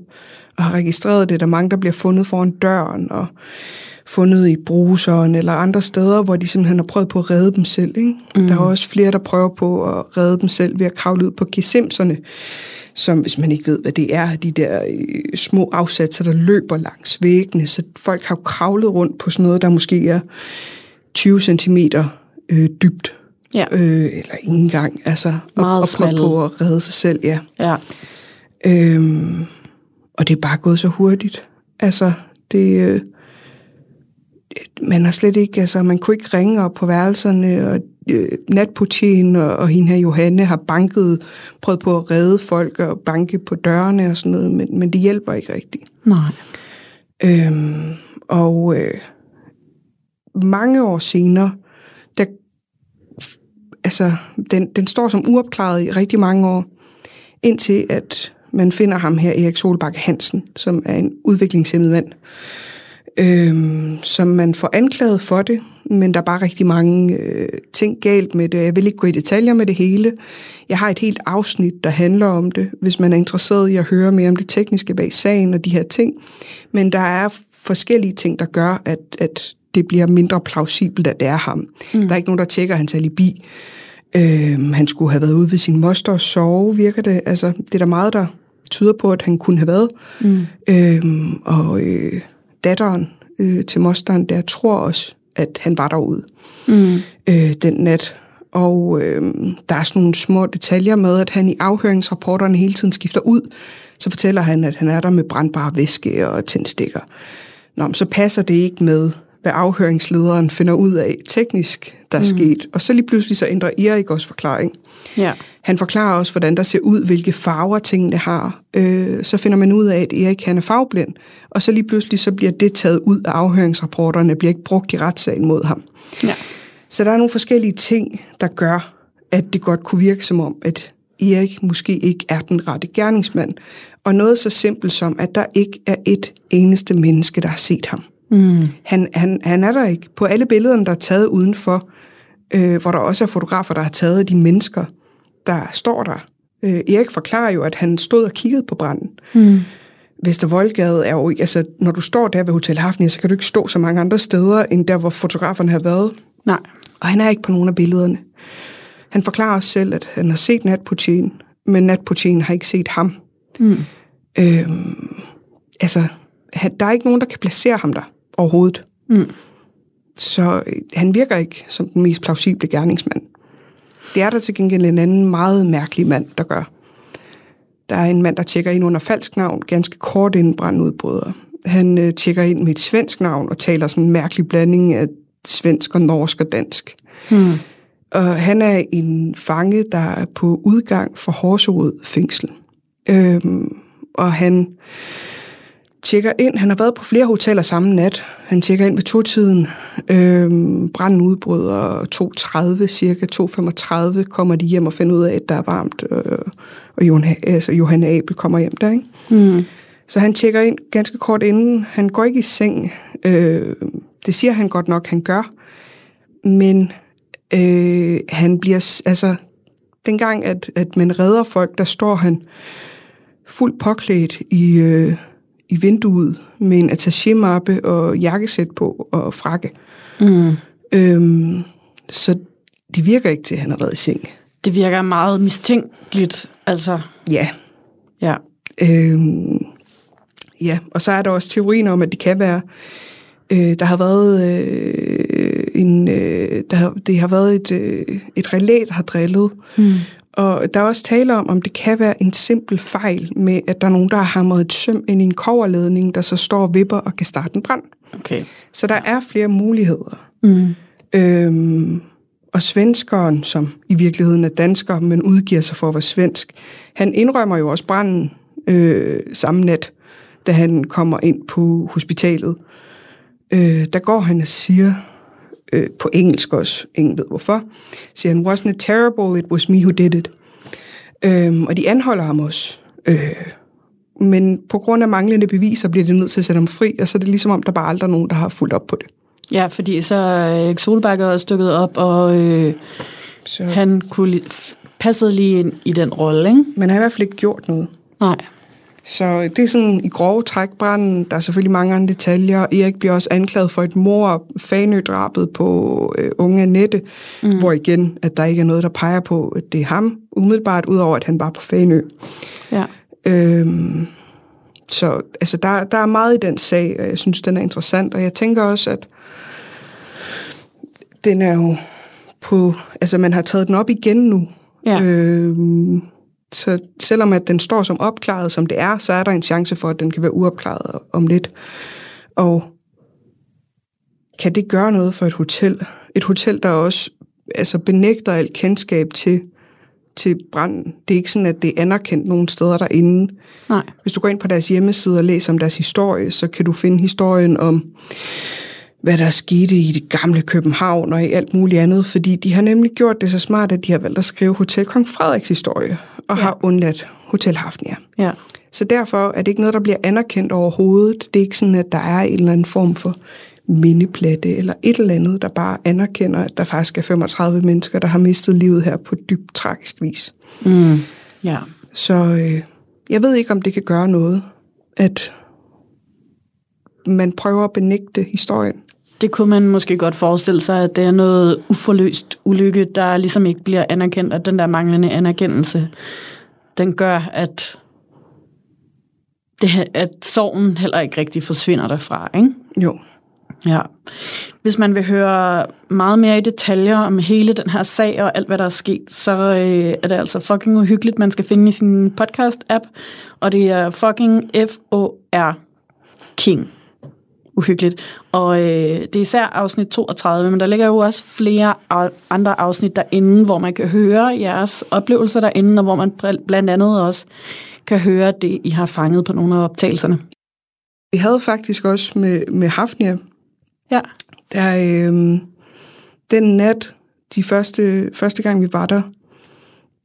og har registreret det. Der er mange, der bliver fundet foran døren og fundet i bruseren eller andre steder, hvor de simpelthen har prøvet på at redde dem selv. Ikke? Mm. Der er også flere, der prøver på at redde dem selv ved at kravle ud på gesimserne, som hvis man ikke ved, hvad det er, de der øh, små afsatser, der løber langs væggene. Så folk har jo kravlet rundt på sådan noget, der måske er 20 cm øh, dybt. Ja. Øh, eller ingen gang, altså. Meget og, og prøve på at redde sig selv, ja. ja. Øhm, og det er bare gået så hurtigt. Altså, det... Øh, man har slet ikke, altså man kunne ikke ringe op på værelserne, og øh, natportien og, og hende her Johanne har banket, prøvet på at redde folk og banke på dørene og sådan noget, men, men det hjælper ikke rigtigt. Nej. Øhm, og øh, mange år senere, der altså, den, den står som uopklaret i rigtig mange år, indtil at man finder ham her, Erik Solbakke Hansen, som er en udviklingshemmet mand, øhm, som man får anklaget for det, men der er bare rigtig mange øh, ting galt med det. Jeg vil ikke gå i detaljer med det hele. Jeg har et helt afsnit, der handler om det, hvis man er interesseret i at høre mere om det tekniske bag sagen og de her ting. Men der er forskellige ting, der gør, at, at det bliver mindre plausibelt, at det er ham. Mm. Der er ikke nogen, der tjekker hans alibi. Øh, han skulle have været ude ved sin moster og sove, virker det. Altså, det er der meget, der tyder på, at han kunne have været. Mm. Øh, og øh, datteren øh, til mosteren, der tror også, at han var derude mm. øh, den nat. Og øh, der er sådan nogle små detaljer med, at han i afhøringsrapporterne hele tiden skifter ud. Så fortæller han, at han er der med brandbare væske og tændstikker. Nå, så passer det ikke med, hvad afhøringslederen finder ud af teknisk, der er mm. sket. Og så lige pludselig så ændrer Erik også forklaring. Ja. Han forklarer også, hvordan der ser ud, hvilke farver tingene har. Øh, så finder man ud af, at Erik han er farveblind. Og så lige pludselig så bliver det taget ud af afhøringsrapporterne, bliver ikke brugt i retssagen mod ham. Ja. Så der er nogle forskellige ting, der gør, at det godt kunne virke som om, at Erik måske ikke er den rette gerningsmand. Og noget så simpelt som, at der ikke er et eneste menneske, der har set ham. Mm. Han, han, han er der ikke. På alle billederne, der er taget udenfor, øh, hvor der også er fotografer, der har taget de mennesker, der står der. Øh, Erik forklarer jo, at han stod og kiggede på branden. Mm. Vestervoldgade er jo altså når du står der ved Hotel Hafnia, så kan du ikke stå så mange andre steder, end der, hvor fotograferne har været. Nej. Og han er ikke på nogen af billederne. Han forklarer også selv, at han har set natportieren, men natportieren har ikke set ham. Mm. Øhm, altså, der er ikke nogen, der kan placere ham der overhovedet. Mm. Så øh, han virker ikke som den mest plausible gerningsmand. Det er der til gengæld en anden meget mærkelig mand, der gør. Der er en mand, der tjekker ind under falsk navn, ganske kort inden branden udbryder. Han øh, tjekker ind med et svensk navn og taler sådan en mærkelig blanding af svensk og norsk og dansk. Mm. Og han er en fange, der er på udgang for Horserød fængsel. Øhm, og han tjekker ind. Han har været på flere hoteller samme nat. Han tjekker ind ved to-tiden. Øhm, branden udbryder 2.30, cirka 2.35 kommer de hjem og finder ud af, at der er varmt. Øh, og Johan, altså Johan Abel kommer hjem der, ikke? Mm. Så han tjekker ind ganske kort inden. Han går ikke i seng. Øh, det siger han godt nok, han gør. Men øh, han bliver, altså, dengang at, at man redder folk, der står han fuldt påklædt i, øh, i vinduet med en attaché-mappe og jakkesæt på og frakke. Mm. Øhm, så det virker ikke til, at han har været i seng. Det virker meget mistænkeligt, altså, Ja. ja. Øhm, ja, og så er der også teorien om, at det kan være, øh, der har været øh, en, øh, der har, det har været et, øh, et relæ, der har drillet. Mm. Og der er også tale om, om det kan være en simpel fejl med, at der er nogen, der har hamret et søm ind i en koverledning, der så står og vipper og kan starte en brand. Okay. Så der er flere muligheder. Mm. Øhm, og svenskeren, som i virkeligheden er dansker, men udgiver sig for at være svensk, han indrømmer jo også branden øh, samme nat, da han kommer ind på hospitalet. Øh, der går han og siger, øh, på engelsk også, ingen ved hvorfor, siger han, wasn't it terrible, it was me who did it. Øhm, og de anholder ham også. Øh, men på grund af manglende beviser bliver de nødt til at sætte ham fri, og så er det ligesom om, der bare aldrig er nogen, der har fulgt op på det. Ja, fordi så er Solbakke også dykket op, og øh, Så han kunne li- passede lige ind i den rolle, ikke? man har i hvert fald ikke gjort noget. Nej. Så det er sådan i grove træk branden. Der er selvfølgelig mange andre detaljer. Erik bliver også anklaget for et mor fanødrabet på øh, unge Annette, mm. hvor igen, at der ikke er noget, der peger på, at det er ham, umiddelbart, udover at han var på Fanø. Ja. Øhm, så altså, der, der er meget i den sag, og jeg synes, den er interessant. Og jeg tænker også, at den er jo på... Altså, man har taget den op igen nu. Ja. Øhm, så selvom at den står som opklaret, som det er, så er der en chance for, at den kan være uopklaret om lidt. Og kan det gøre noget for et hotel? Et hotel, der også altså benægter alt kendskab til, til branden. Det er ikke sådan, at det er anerkendt nogen steder derinde. Nej. Hvis du går ind på deres hjemmeside og læser om deres historie, så kan du finde historien om, hvad der skete i det gamle København og i alt muligt andet, fordi de har nemlig gjort det så smart, at de har valgt at skrive Hotel Kong Frederiks historie, og Ja. har undladt Hotel Hafnia. Ja. Så derfor er det ikke noget, der bliver anerkendt overhovedet. Det er ikke sådan, at der er en eller anden form for mindeplatte eller et eller andet, der bare anerkender, at der faktisk er 35 mennesker, der har mistet livet her på dybt tragisk vis. Mm. Ja. Så øh, jeg ved ikke, om det kan gøre noget, at man prøver at benægte historien. Det kunne man måske godt forestille sig, at det er noget uforløst ulykke, der ligesom ikke bliver anerkendt, at den der manglende anerkendelse, den gør, at, det, at sorgen heller ikke rigtig forsvinder derfra, ikke? Jo. Ja. Hvis man vil høre meget mere i detaljer om hele den her sag og alt, hvad der er sket, så øh, er det altså fucking uhyggeligt, man skal finde i sin podcast-app, og det er fucking F-O-R King. Uhyggeligt. Og øh, det er især afsnit 32, men der ligger jo også flere andre afsnit derinde, hvor man kan høre jeres oplevelser derinde, og hvor man bl- blandt andet også kan høre det, I har fanget på nogle af optagelserne. Vi havde faktisk også med, med Hafnia, Ja. der øh, den nat, de første, første gang vi var der,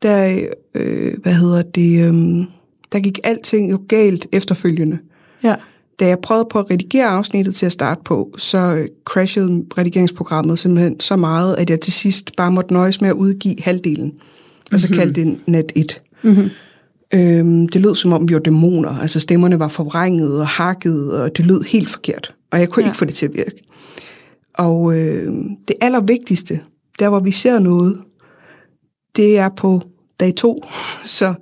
der, øh, hvad hedder det, øh, der gik alting jo galt efterfølgende. Ja. Da jeg prøvede på at redigere afsnittet til at starte på, så øh, crashede redigeringsprogrammet simpelthen så meget, at jeg til sidst bare måtte nøjes med at udgive halvdelen. Og så kaldte det net 1. Mm-hmm. Øhm, det lød som om, vi var dæmoner. Altså stemmerne var forvrænget og hakket, og det lød helt forkert. Og jeg kunne Ja. ja. ikke få det til at virke. Og øh, det allervigtigste, der hvor vi ser noget, det er på dag to, så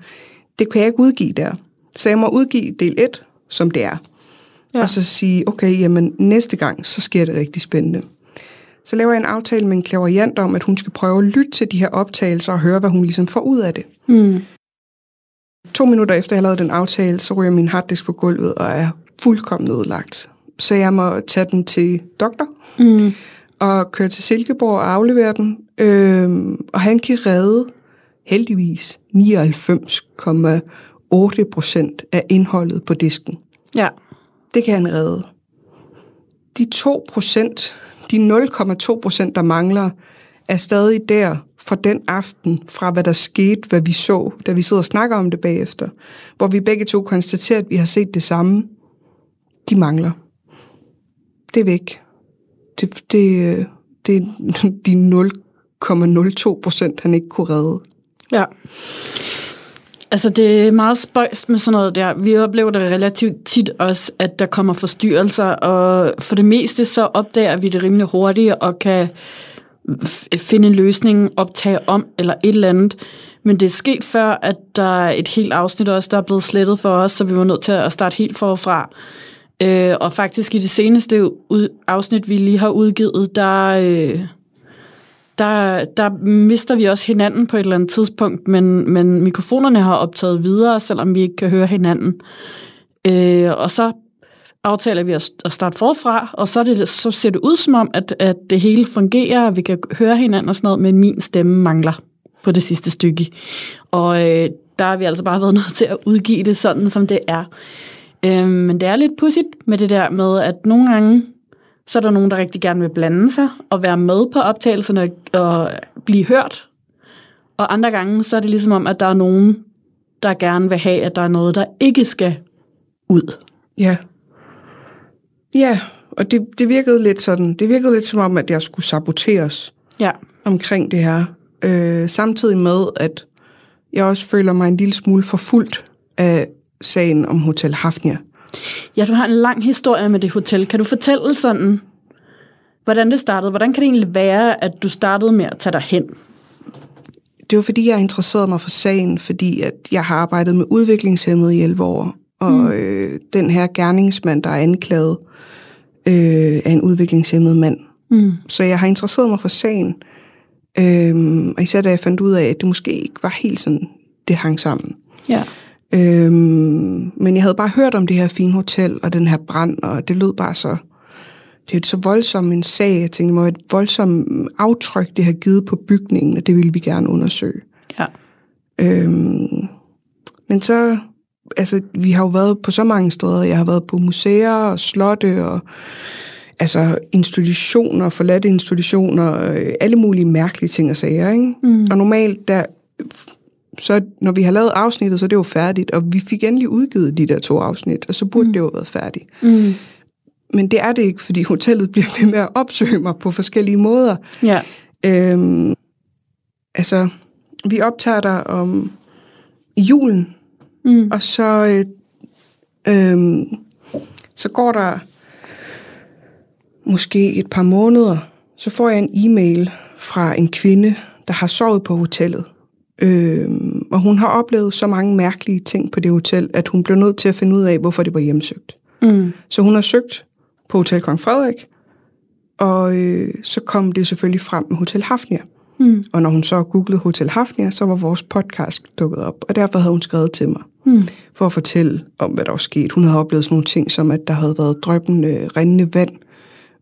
det kan jeg ikke udgive der. Så jeg må udgive del 1, som det er. Ja. Og så sige, okay, jamen næste gang, så sker det rigtig spændende. Så laver jeg en aftale med en klaverjant om, at hun skal prøve at lytte til de her optagelser og høre, hvad hun ligesom får ud af det. Mm. To minutter efter jeg lavet den aftale, så ryger min harddisk på gulvet og er fuldkommen ødelagt. Så jeg må tage den til doktor Mm. og køre til Silkeborg og aflevere den. Øhm, og han kan redde heldigvis 99,8 procent af indholdet på disken. Ja. Det kan han redde. De 2 procent, de 0,2 procent, der mangler, er stadig der fra den aften, fra hvad der skete, hvad vi så, da vi sidder og snakker om det bagefter, hvor vi begge to konstaterer, at vi har set det samme. De mangler. Det er væk. Det, det, det er de 0,02 procent, han ikke kunne redde. Ja. Altså, det er meget spøjst med sådan noget der. Vi oplever det relativt tit også, at der kommer forstyrrelser, og for det meste så opdager vi det rimelig hurtigt og kan finde en løsning, optage om eller et eller andet. Men det er sket før, at der er et helt afsnit også, der er blevet slettet for os, så vi var nødt til at starte helt forfra. Øh, og faktisk i det seneste ud, afsnit, vi lige har udgivet, der, øh, der, der mister vi også hinanden på et eller andet tidspunkt, men, men mikrofonerne har optaget videre, selvom vi ikke kan høre hinanden. Øh, og så aftaler vi at at starte forfra, og så, det, så ser det ud som om, at, at det hele fungerer, og vi kan høre hinanden og sådan noget, men min stemme mangler på det sidste stykke. Og øh, der har vi altså bare været nødt til at udgive det sådan, som det er. Øh, men det er lidt pudsigt med det der med, at nogle gange, så er der nogen, der rigtig gerne vil blande sig og være med på optagelserne og blive hørt. Og andre gange, så er det ligesom om, at der er nogen, der gerne vil have, at der er noget, der ikke skal ud. Ja. Ja, og det, det virkede lidt sådan, det virkede lidt som om, at jeg skulle saboteres Ja, omkring det her. Øh, samtidig med, at jeg også føler mig en lille smule forfulgt af sagen om Hotel Hafnia. Ja du har en lang historie med det hotel. Kan du fortælle sådan, hvordan det startede? Hvordan kan det egentlig være, at du startede med at tage dig hen? Det var fordi, jeg interesserede mig for sagen, fordi at jeg har arbejdet med udviklingshemmede i 11 år, og mm. øh, den her gerningsmand, der er anklaget, øh, er en udviklingshemmet mand. Mm. Så jeg har interesseret mig for sagen, øh, og især da jeg fandt ud af, at det måske ikke var helt sådan, det hang sammen. Ja. Øhm, men jeg havde bare hørt om det her fine hotel og den her brand, og det lød bare så... Det er jo så voldsom en sag. Jeg tænkte, være et voldsomt aftryk, det har givet på bygningen, og det ville vi gerne undersøge. Ja. Øhm, men så... Altså, vi har jo været på så mange steder. Jeg har været på museer og slotte og altså institutioner, forladte institutioner, øh, alle mulige mærkelige ting og sager, ikke? Mm. Og normalt, der, så når vi har lavet afsnittet, så er det jo færdigt, og vi fik endelig udgivet de der to afsnit, og så burde mm. det jo have været færdigt. Mm. Men det er det ikke, fordi hotellet bliver ved med at opsøge mig på forskellige måder. Ja. Øhm, altså, vi optager der om i julen, Mm. og så, øh, øhm, så går der måske et par måneder, så får jeg en e-mail fra en kvinde, der har sovet på hotellet. Øhm, og hun har oplevet så mange mærkelige ting på det hotel, at hun blev nødt til at finde ud af, hvorfor det var hjemsøgt. Mm. Så hun har søgt på Hotel Kong Frederik, og øh, så kom det selvfølgelig frem med Hotel Hafnia. Mm. Og når hun så googlede Hotel Hafnia, så var vores podcast dukket op, og derfor havde hun skrevet til mig Mm. for at fortælle om, hvad der var sket. Hun havde oplevet sådan nogle ting, som at der havde været drøbende, rindende vand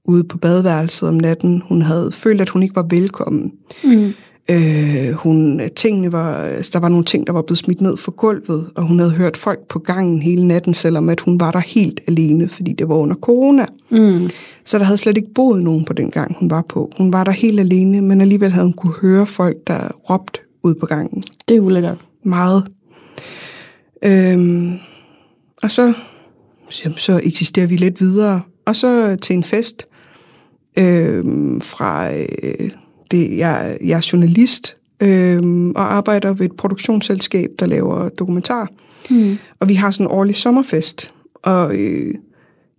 ude på badeværelset om natten. Hun havde følt, at hun ikke var velkommen. Mm. Øh, hun, tingene var, der var nogle ting, der var blevet smidt ned fra gulvet, og hun havde hørt folk på gangen hele natten, selvom at hun var der helt alene, fordi det var under corona. Mm. Så der havde slet ikke boet nogen på den gang, hun var på. Hun var der helt alene, men alligevel havde hun kunne høre folk, der råbte ud på gangen. Det er ulækkert. Meget. Øhm, og så, så, så eksisterer vi lidt videre. Og så til en fest øhm, fra... Øh, det, jeg, jeg er journalist øhm, og arbejder ved et produktionsselskab, der laver dokumentar. Mm. Og vi har sådan en årlig sommerfest. Og øh,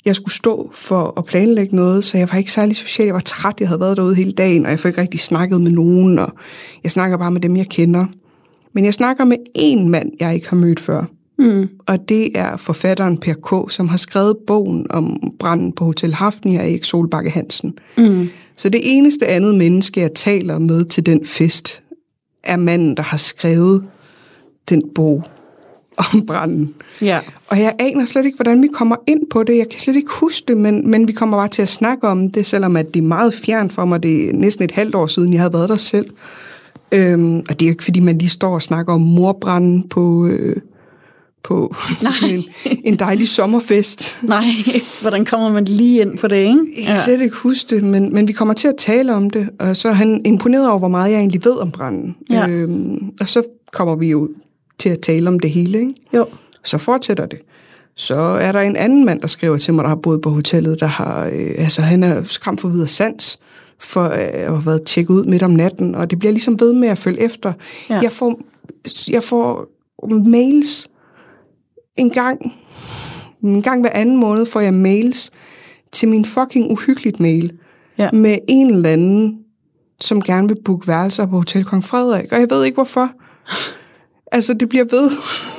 jeg skulle stå for at planlægge noget, så jeg var ikke særlig social. Jeg var træt, jeg havde været derude hele dagen, og jeg fik ikke rigtig snakket med nogen, og jeg snakker bare med dem, jeg kender. Men jeg snakker med en mand, jeg ikke har mødt før. Mm. Og det er forfatteren Per K., som har skrevet bogen om branden på Hotel Hafnia af Erik Solbakke Hansen. Mm. Så det eneste andet menneske, jeg taler med til den fest, er manden, der har skrevet den bog om branden. Ja. Og jeg aner slet ikke, hvordan vi kommer ind på det. Jeg kan slet ikke huske det, men, men vi kommer bare til at snakke om det, selvom at det er meget fjern for mig. Det er næsten et halvt år siden, jeg havde været der selv. Øhm, og det er jo ikke, fordi man lige står og snakker om morbranden på, øh, på sådan en, en dejlig sommerfest. Nej, hvordan kommer man lige ind på det, ikke? Jeg kan slet ikke huske det, men, men vi kommer til at tale om det, og så er han imponeret over, hvor meget jeg egentlig ved om branden. Ja. Øhm, og så kommer vi jo til at tale om det hele, ikke? Jo. Så fortsætter det. Så er der en anden mand, der skriver til mig, der har boet på hotellet, der har, øh, altså han er skræmt for videre sans, for øh, at have været tjekket ud midt om natten, og det bliver ligesom ved med at følge efter. Ja. Jeg, får, jeg får mails en gang, en gang hver anden måned får jeg mails til min fucking uhyggeligt mail Ja. med en eller anden, som gerne vil booke værelser på Hotel Kong Frederik, og jeg ved ikke hvorfor. Altså, det bliver ved.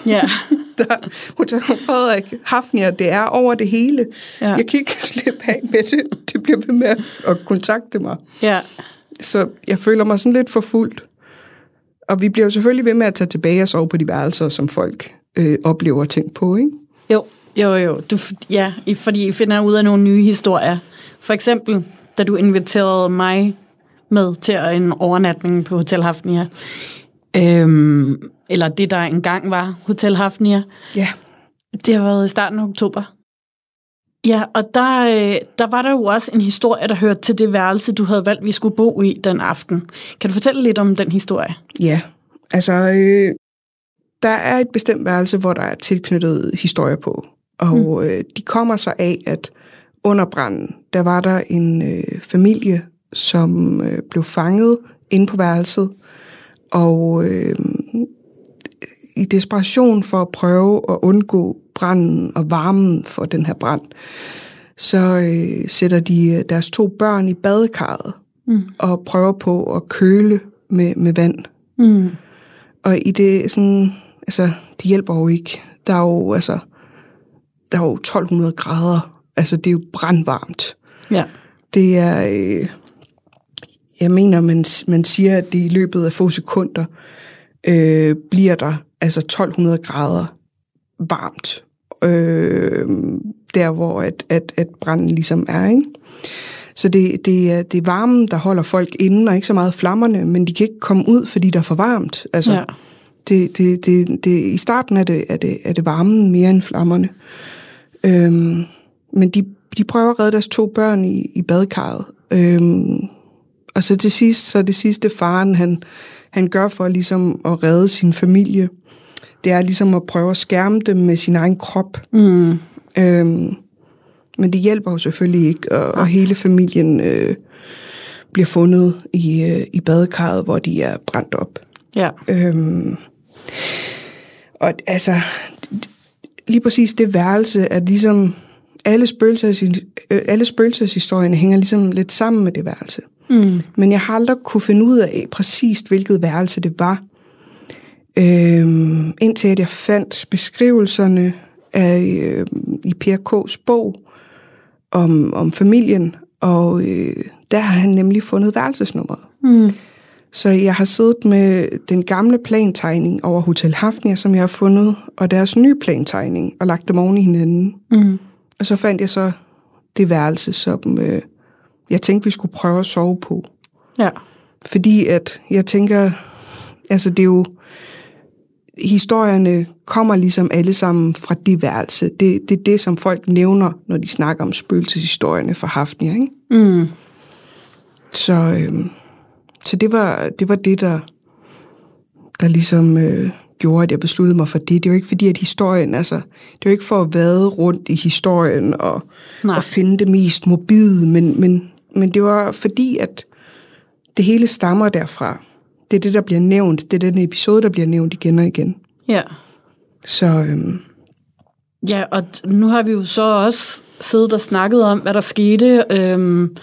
Ja. Der, Hotel Kong Frederik, Hafnia, det er over det hele. Ja. Jeg kan ikke slippe af med det. Det bliver ved med at kontakte mig. Ja. Så jeg føler mig sådan lidt forfulgt. Og vi bliver jo selvfølgelig ved med at tage tilbage og sove på de værelser, som folk øh, oplever ting på, ikke? Jo, jo, jo. Du, ja, fordi I finder ud af nogle nye historier. For eksempel, da du inviterede mig med til en overnatning på Hotel Hafnia. Øhm, eller det, der engang var Hotel Hafnia. Ja. Det har været i starten af oktober. Ja, og der, øh, der var der jo også en historie, der hørte til det værelse, du havde valgt, vi skulle bo i den aften. Kan du fortælle lidt om den historie? Ja, altså, øh, der er et bestemt værelse, hvor der er tilknyttet historier på. Og mm. øh, de kommer sig af, at under branden, der var der en øh, familie, som øh, blev fanget inde på værelset. Og øh, i desperation for at prøve at undgå branden og varmen for den her brand, så øh, sætter de øh, deres to børn i badekarret mm. og prøver på at køle med, med vand. Mm. Og i det sådan, altså, det hjælper jo ikke. Der er jo, altså, der er jo 1200 grader. Altså, det er jo brandvarmt. Ja. Det er, øh, jeg mener, man, man siger, at det i løbet af få sekunder øh, bliver der altså 1200 grader varmt. Øh, der, hvor at, at, at branden ligesom er, ikke? Så det, det, er, det er varmen, der holder folk inde, og ikke så meget flammerne, men de kan ikke komme ud, fordi der er for varmt. Altså, Ja. Det, det, det, det, I starten er det, er, det, er det varmen mere end flammerne. Øhm, men de, de prøver at redde deres to børn i, i badekarret. Øhm, og så til sidst, så det sidste faren, han, han gør for ligesom at redde sin familie, det er ligesom at prøve at skærme dem med sin egen krop. Mm. Øhm, men det hjælper jo selvfølgelig ikke, og, og hele familien øh, bliver fundet i, øh, i badekarret, hvor de er brændt op. Ja. Øhm, og altså, lige præcis det værelse er ligesom, alle, spøgelses, alle spøgelseshistorierne hænger ligesom lidt sammen med det værelse. Mm. Men jeg har aldrig kunne finde ud af præcis, hvilket værelse det var. Øhm, indtil at jeg fandt beskrivelserne af, øh, i Per K's bog om, om familien, og øh, der har han nemlig fundet værelsesnummeret. Mm. Så jeg har siddet med den gamle plantegning over Hotel Hafnia, som jeg har fundet, og deres nye plantegning, og lagt dem oven i hinanden. Mm. Og så fandt jeg så det værelse, som øh, jeg tænkte, vi skulle prøve at sove på. Ja. Fordi at jeg tænker, altså det er jo, historierne kommer ligesom alle sammen fra det værelse. Det, det er det, som folk nævner, når de snakker om spøgelseshistorierne fra Hafnia, ikke? Mm. Så, øh, så det var det, var det der, der ligesom øh, gjorde, at jeg besluttede mig for det. Det er jo ikke fordi, at historien, altså, det er jo ikke for at vade rundt i historien og, Nej. og finde det mest morbide, men, men, men det var fordi, at det hele stammer derfra. Det er det, der bliver nævnt. Det er den episode, der bliver nævnt igen og igen. Ja. Så øhm, Ja, og nu har vi jo så også siddet og snakket om, hvad der skete. Øhm,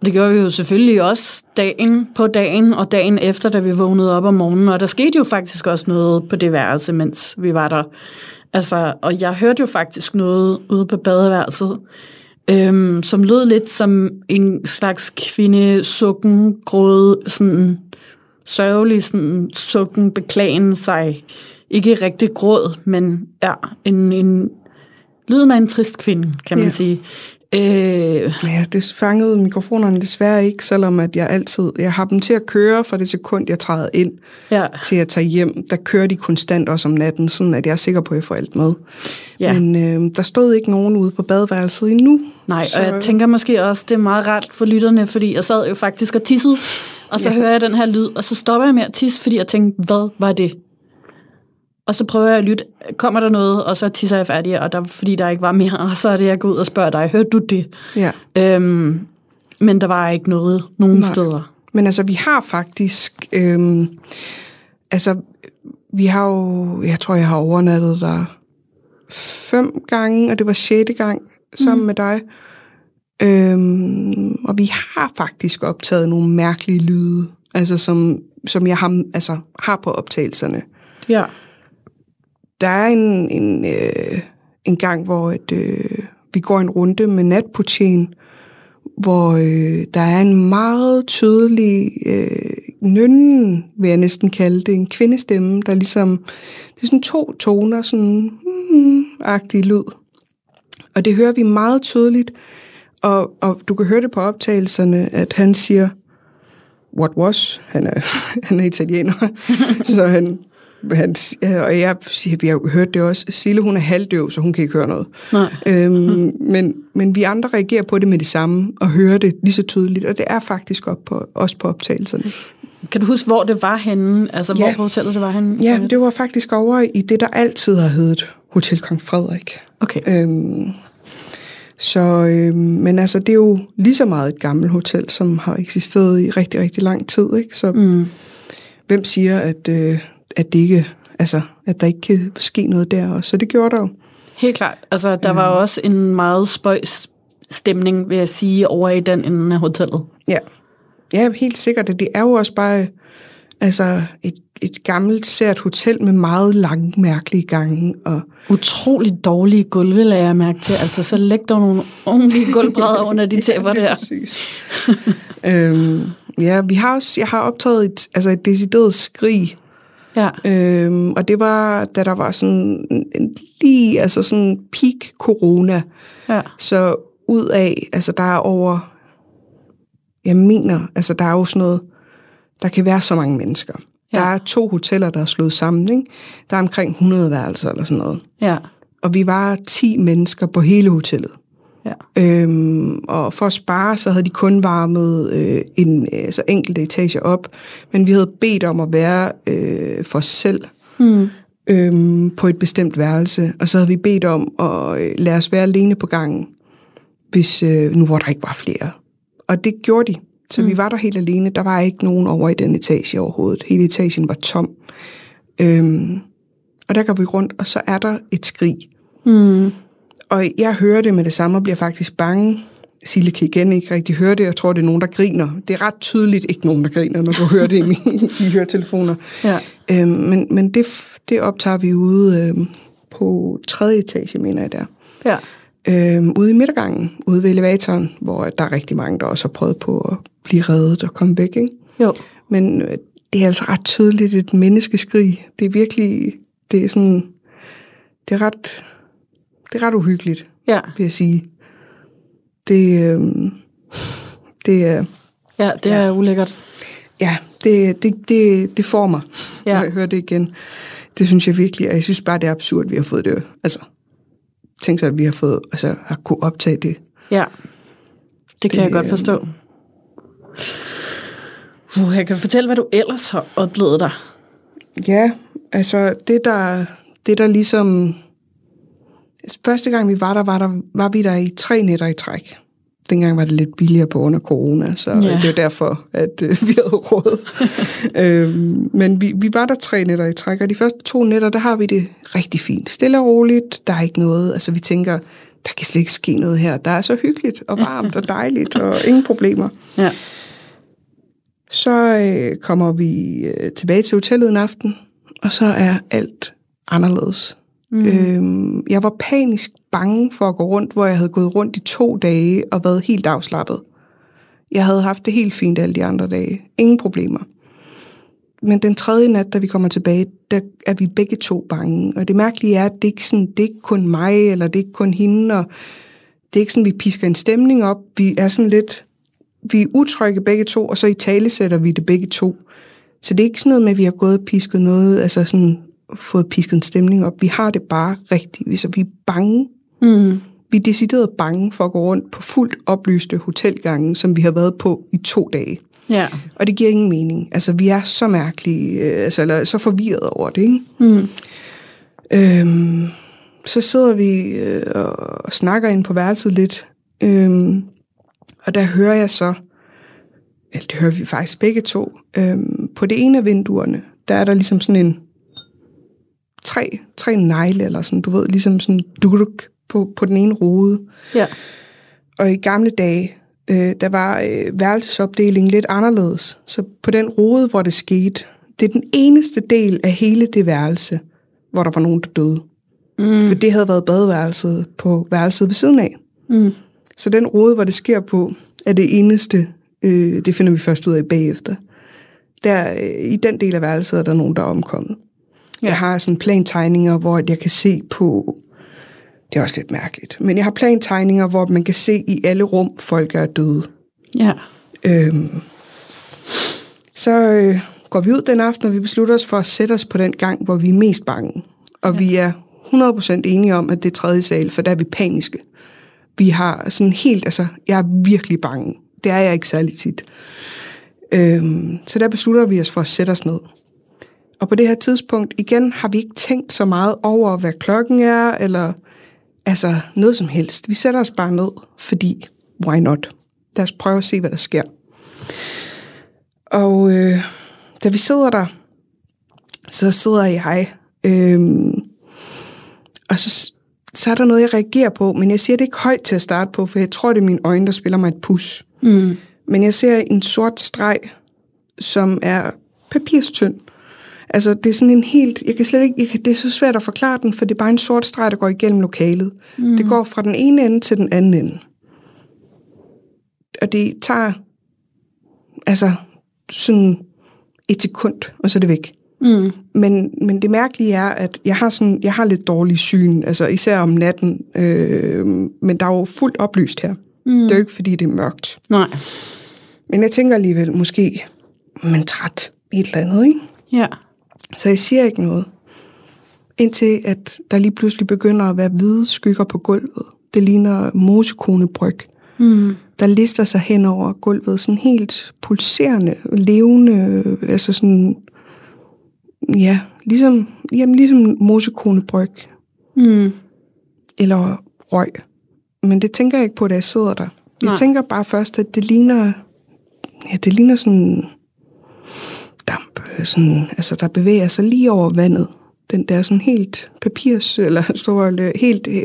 og det gjorde vi jo selvfølgelig også dagen på dagen og dagen efter, da vi vågnede op om morgenen. Og der skete jo faktisk også noget på det værelse, mens vi var der. Altså, og jeg hørte jo faktisk noget ude på badeværelset, øhm, som lød lidt som en slags kvindesukken, gråd, sådan sørgelig sådan sukken, beklagen sig. Ikke rigtig gråd, men ja, en, en lyden af en trist kvinde, kan man Ja. sige. Øh, Ja, det fangede mikrofonerne desværre ikke, selvom at jeg altid, jeg har dem til at køre fra det sekund, jeg træder ind ja, til at tage hjem. Der kører de konstant også om natten, sådan at jeg er sikker på, at jeg får alt med. Ja. Men øh, der stod ikke nogen ude på badeværelset endnu. nej, Så- og jeg tænker måske også, det er meget rart for lytterne, fordi jeg sad jo faktisk og tissede, og så ja. hører jeg den her lyd, og så stopper jeg med at tisse, fordi jeg tænkte, hvad var det? Og så prøver jeg at lytte, kommer der noget, og så tisser jeg færdig, og der, fordi der ikke var mere, og så er det, jeg går ud og spørger dig, hørte du det? Ja. Øhm, men der var ikke noget nogen Nej. steder. Men altså, vi har faktisk... Øhm, altså, vi har jo... Jeg tror, jeg har overnattet der fem gange, og det var sjette gang sammen mm. med dig. Øhm, og vi har faktisk optaget nogle mærkelige lyde, altså som, som jeg har, altså, har på optagelserne. Ja. Der er en, en, øh, en gang, hvor et, øh, vi går en runde med natportien, hvor øh, der er en meget tydelig øh, nynnen, vil jeg næsten kalde det, en kvindestemme, der ligesom, det er sådan to toner, sådan mm, agtig lyd. Og det hører vi meget tydeligt, og, og du kan høre det på optagelserne, at han siger, what was, han er, han er italiener, så han, han, ja, og jeg siger, vi har jo hørt det også, Sille hun er halvdøv, så hun kan ikke høre noget. Nej. Øhm, men, men vi andre reagerer på det med det samme, og hører det lige så tydeligt, og det er faktisk op på, også på optagelserne. Kan du huske, hvor det var henne? Altså, Ja. hvor på hotellet det var henne? Ja, det var faktisk over i det, der altid har heddet Hotel Kong Frederik. Okay. Øhm, så, øhm, men altså, det er jo lige så meget et gammelt hotel, som har eksisteret i rigtig, rigtig lang tid, ikke? Så Mm. hvem siger, at, øh, at det ikke, altså, at der ikke kan ske noget der også? Så det gjorde der jo. Helt klart. Altså, der var også en meget spøjs stemning, vil jeg sige, over i den ende af hotellet. Ja. Ja, helt sikkert. Det er jo også bare altså et, et gammelt, sært hotel med meget lange, mærkelige gange. Og, Utrolig dårlige gulve, lagde jeg mærke til. Altså, så læg der nogle ordentlige gulvbrædder under de tæpper det er der. præcis. øhm, ja, vi har også, jeg har optaget et, altså et decideret skrig, Ja. øhm, og det var, da der var sådan en, lige, altså sådan peak corona. ja. Så ud af, altså der er over, jeg mener, altså der er jo sådan noget, der kan være så mange mennesker. Ja. Der er to hoteller, der er slået sammen, ikke? Der er omkring 100 værelser eller sådan noget. Ja. Og vi var 10 mennesker på hele hotellet. Ja. Øhm, og for at spare, så havde de kun varmet øh, en øh, altså enkelte etage op, men vi havde bedt om at være øh, for os selv Hmm. øhm, på et bestemt værelse, og så havde vi bedt om at øh, lade os være alene på gangen, hvis øh, nu hvor der ikke var flere. Og det gjorde de. Så mm. vi var der helt alene. Der var ikke nogen over i den etage overhovedet. Hele etagen var tom. Øhm, og der går vi rundt, og så er der et skrig. Hmm. Og jeg hører det med det samme og bliver faktisk bange. Sille kan igen ikke rigtig høre det. Jeg tror, det er nogen, der griner. Det er ret tydeligt ikke nogen, der griner, når du hører det i, mine- i høretelefoner. Ja. Øhm, men men det, det optager vi ude øhm, på tredje etage, mener jeg der. Ja. Øhm, ude i midtergangen, ude ved elevatoren, hvor der er rigtig mange, der også har prøvet på at blive reddet og komme væk. Ikke? Jo. Men øh, det er altså ret tydeligt et menneskeskrig. Det er virkelig, det er sådan, det er ret, det er ret uhyggeligt, Ja. vil jeg sige. Det, øhm, det er, Ja, det er ulækkert. ja, det, det, det, det får mig, Ja. når jeg hører det igen. Det synes jeg virkelig, og jeg synes bare, det er absurd, at vi har fået det. Altså, tænk sig, at vi har fået, altså, har kunne optage det. Ja. Det kan Det, jeg godt forstå. Uh, jeg kan du fortælle, hvad du ellers har oplevet dig. Ja, altså det der, det der ligesom... Første gang vi var der, var, der, var vi der i tre nætter i træk. Dengang var det lidt billigere på under corona, så ja. det var derfor, at øh, vi havde råd. øhm, men vi, vi var der tre nætter i træk, og de første to nætter, der har vi det rigtig fint. Stille og roligt, der er ikke noget. Altså vi tænker, der kan slet ikke ske noget her. Der er så hyggeligt og varmt og dejligt og ingen problemer. Ja. Så øh, kommer vi øh, tilbage til hotellet en aften, og så er alt anderledes. Mm. Øhm, jeg var panisk bange for at gå rundt, hvor jeg havde gået rundt i to dage og været helt afslappet. Jeg havde haft det helt fint alle de andre dage. Ingen problemer. Men den tredje nat, da vi kommer tilbage, der er vi begge to bange. Og det mærkelige er, at det er ikke, sådan, det er ikke kun mig, eller det er ikke kun hende, og det er ikke sådan, vi pisker en stemning op. Vi er sådan lidt, vi er utrygge begge to, og så i tale sætter vi det begge to. Så det er ikke sådan noget med, at vi har gået og pisket noget, altså sådan fået pisket en stemning op. Vi har det bare rigtigt. Vi, så vi er bange. Mm. Vi er decideret bange for at gå rundt på fuldt oplyste hotelgange, som vi har været på i to dage. Ja. Og det giver ingen mening. Altså, vi er så mærkelige, øh, altså, eller så forvirret over det, ikke? Mm. Øhm, så sidder vi øh, og snakker ind på værelset lidt, øhm, og der hører jeg så, eller det hører vi faktisk begge to, øhm, på det ene af vinduerne, der er der ligesom sådan en tre, tre negle, eller sådan, du ved, ligesom sådan duk på, på den ene rode. Ja. Og i gamle dage, øh, der var øh, værelsesopdelingen lidt anderledes. Så på den rode, hvor det skete, det er den eneste del af hele det værelse, hvor der var nogen, der døde. Mm. For det havde været badeværelset på værelset ved siden af. Mm. Så den rode, hvor det sker på, er det eneste, øh, det finder vi først ud af bagefter. Der, øh, I den del af værelset er der nogen, der er omkommet. Ja. Jeg har sådan plantegninger, hvor jeg kan se på, det er også lidt mærkeligt, men jeg har plantegninger, hvor man kan se i alle rum, folk er døde. Ja. Øhm, så øh, går vi ud den aften, og vi beslutter os for at sætte os på den gang, hvor vi er mest bange. Og ja. vi er 100% enige om, at det er tredje sal, for der er vi paniske. Vi har sådan helt, altså, jeg er virkelig bange. Det er jeg ikke særlig tit. Øhm, så der beslutter vi os for at sætte os ned. Og på det her tidspunkt, igen, har vi ikke tænkt så meget over, hvad klokken er, eller altså noget som helst. Vi sætter os bare ned, fordi why not? Lad os prøve at se, hvad der sker. Og øh, da vi sidder der, så sidder jeg, øh, og så, så er der noget, jeg reagerer på, men jeg siger det ikke højt til at starte på, for jeg tror, det er mine øjne, der spiller mig et pus. Mm. Men jeg ser en sort streg, som er papirstynd. Altså, det er sådan en helt... Jeg kan slet ikke... Jeg kan, det er så svært at forklare den, for det er bare en sort streg, der går igennem lokalet. Mm. Det går fra den ene ende til den anden ende. Og det tager... Altså, sådan et sekund, og så er det væk. Mm. Men, men det mærkelige er, at jeg har, sådan, jeg har lidt dårlig syn, altså især om natten, øh, men der er jo fuldt oplyst her. Mm. Det er jo ikke, fordi det er mørkt. Nej. Men jeg tænker alligevel, måske, man træt et eller andet, ikke? Ja. Så jeg siger ikke noget. Indtil at der lige pludselig begynder at være hvide skygger på gulvet. Det ligner mosekonebryg. Mm. Der lister sig hen over gulvet, sådan helt pulserende, levende, altså sådan, ja, ligesom, jamen ligesom mosekonebryg. Mm. Eller røg. Men det tænker jeg ikke på, da jeg sidder der. Jeg Nej. tænker bare først, at det ligner, ja, det ligner sådan damp, øh, sådan, altså der bevæger sig lige over vandet. Den der sådan helt papirs, eller store, helt, øh,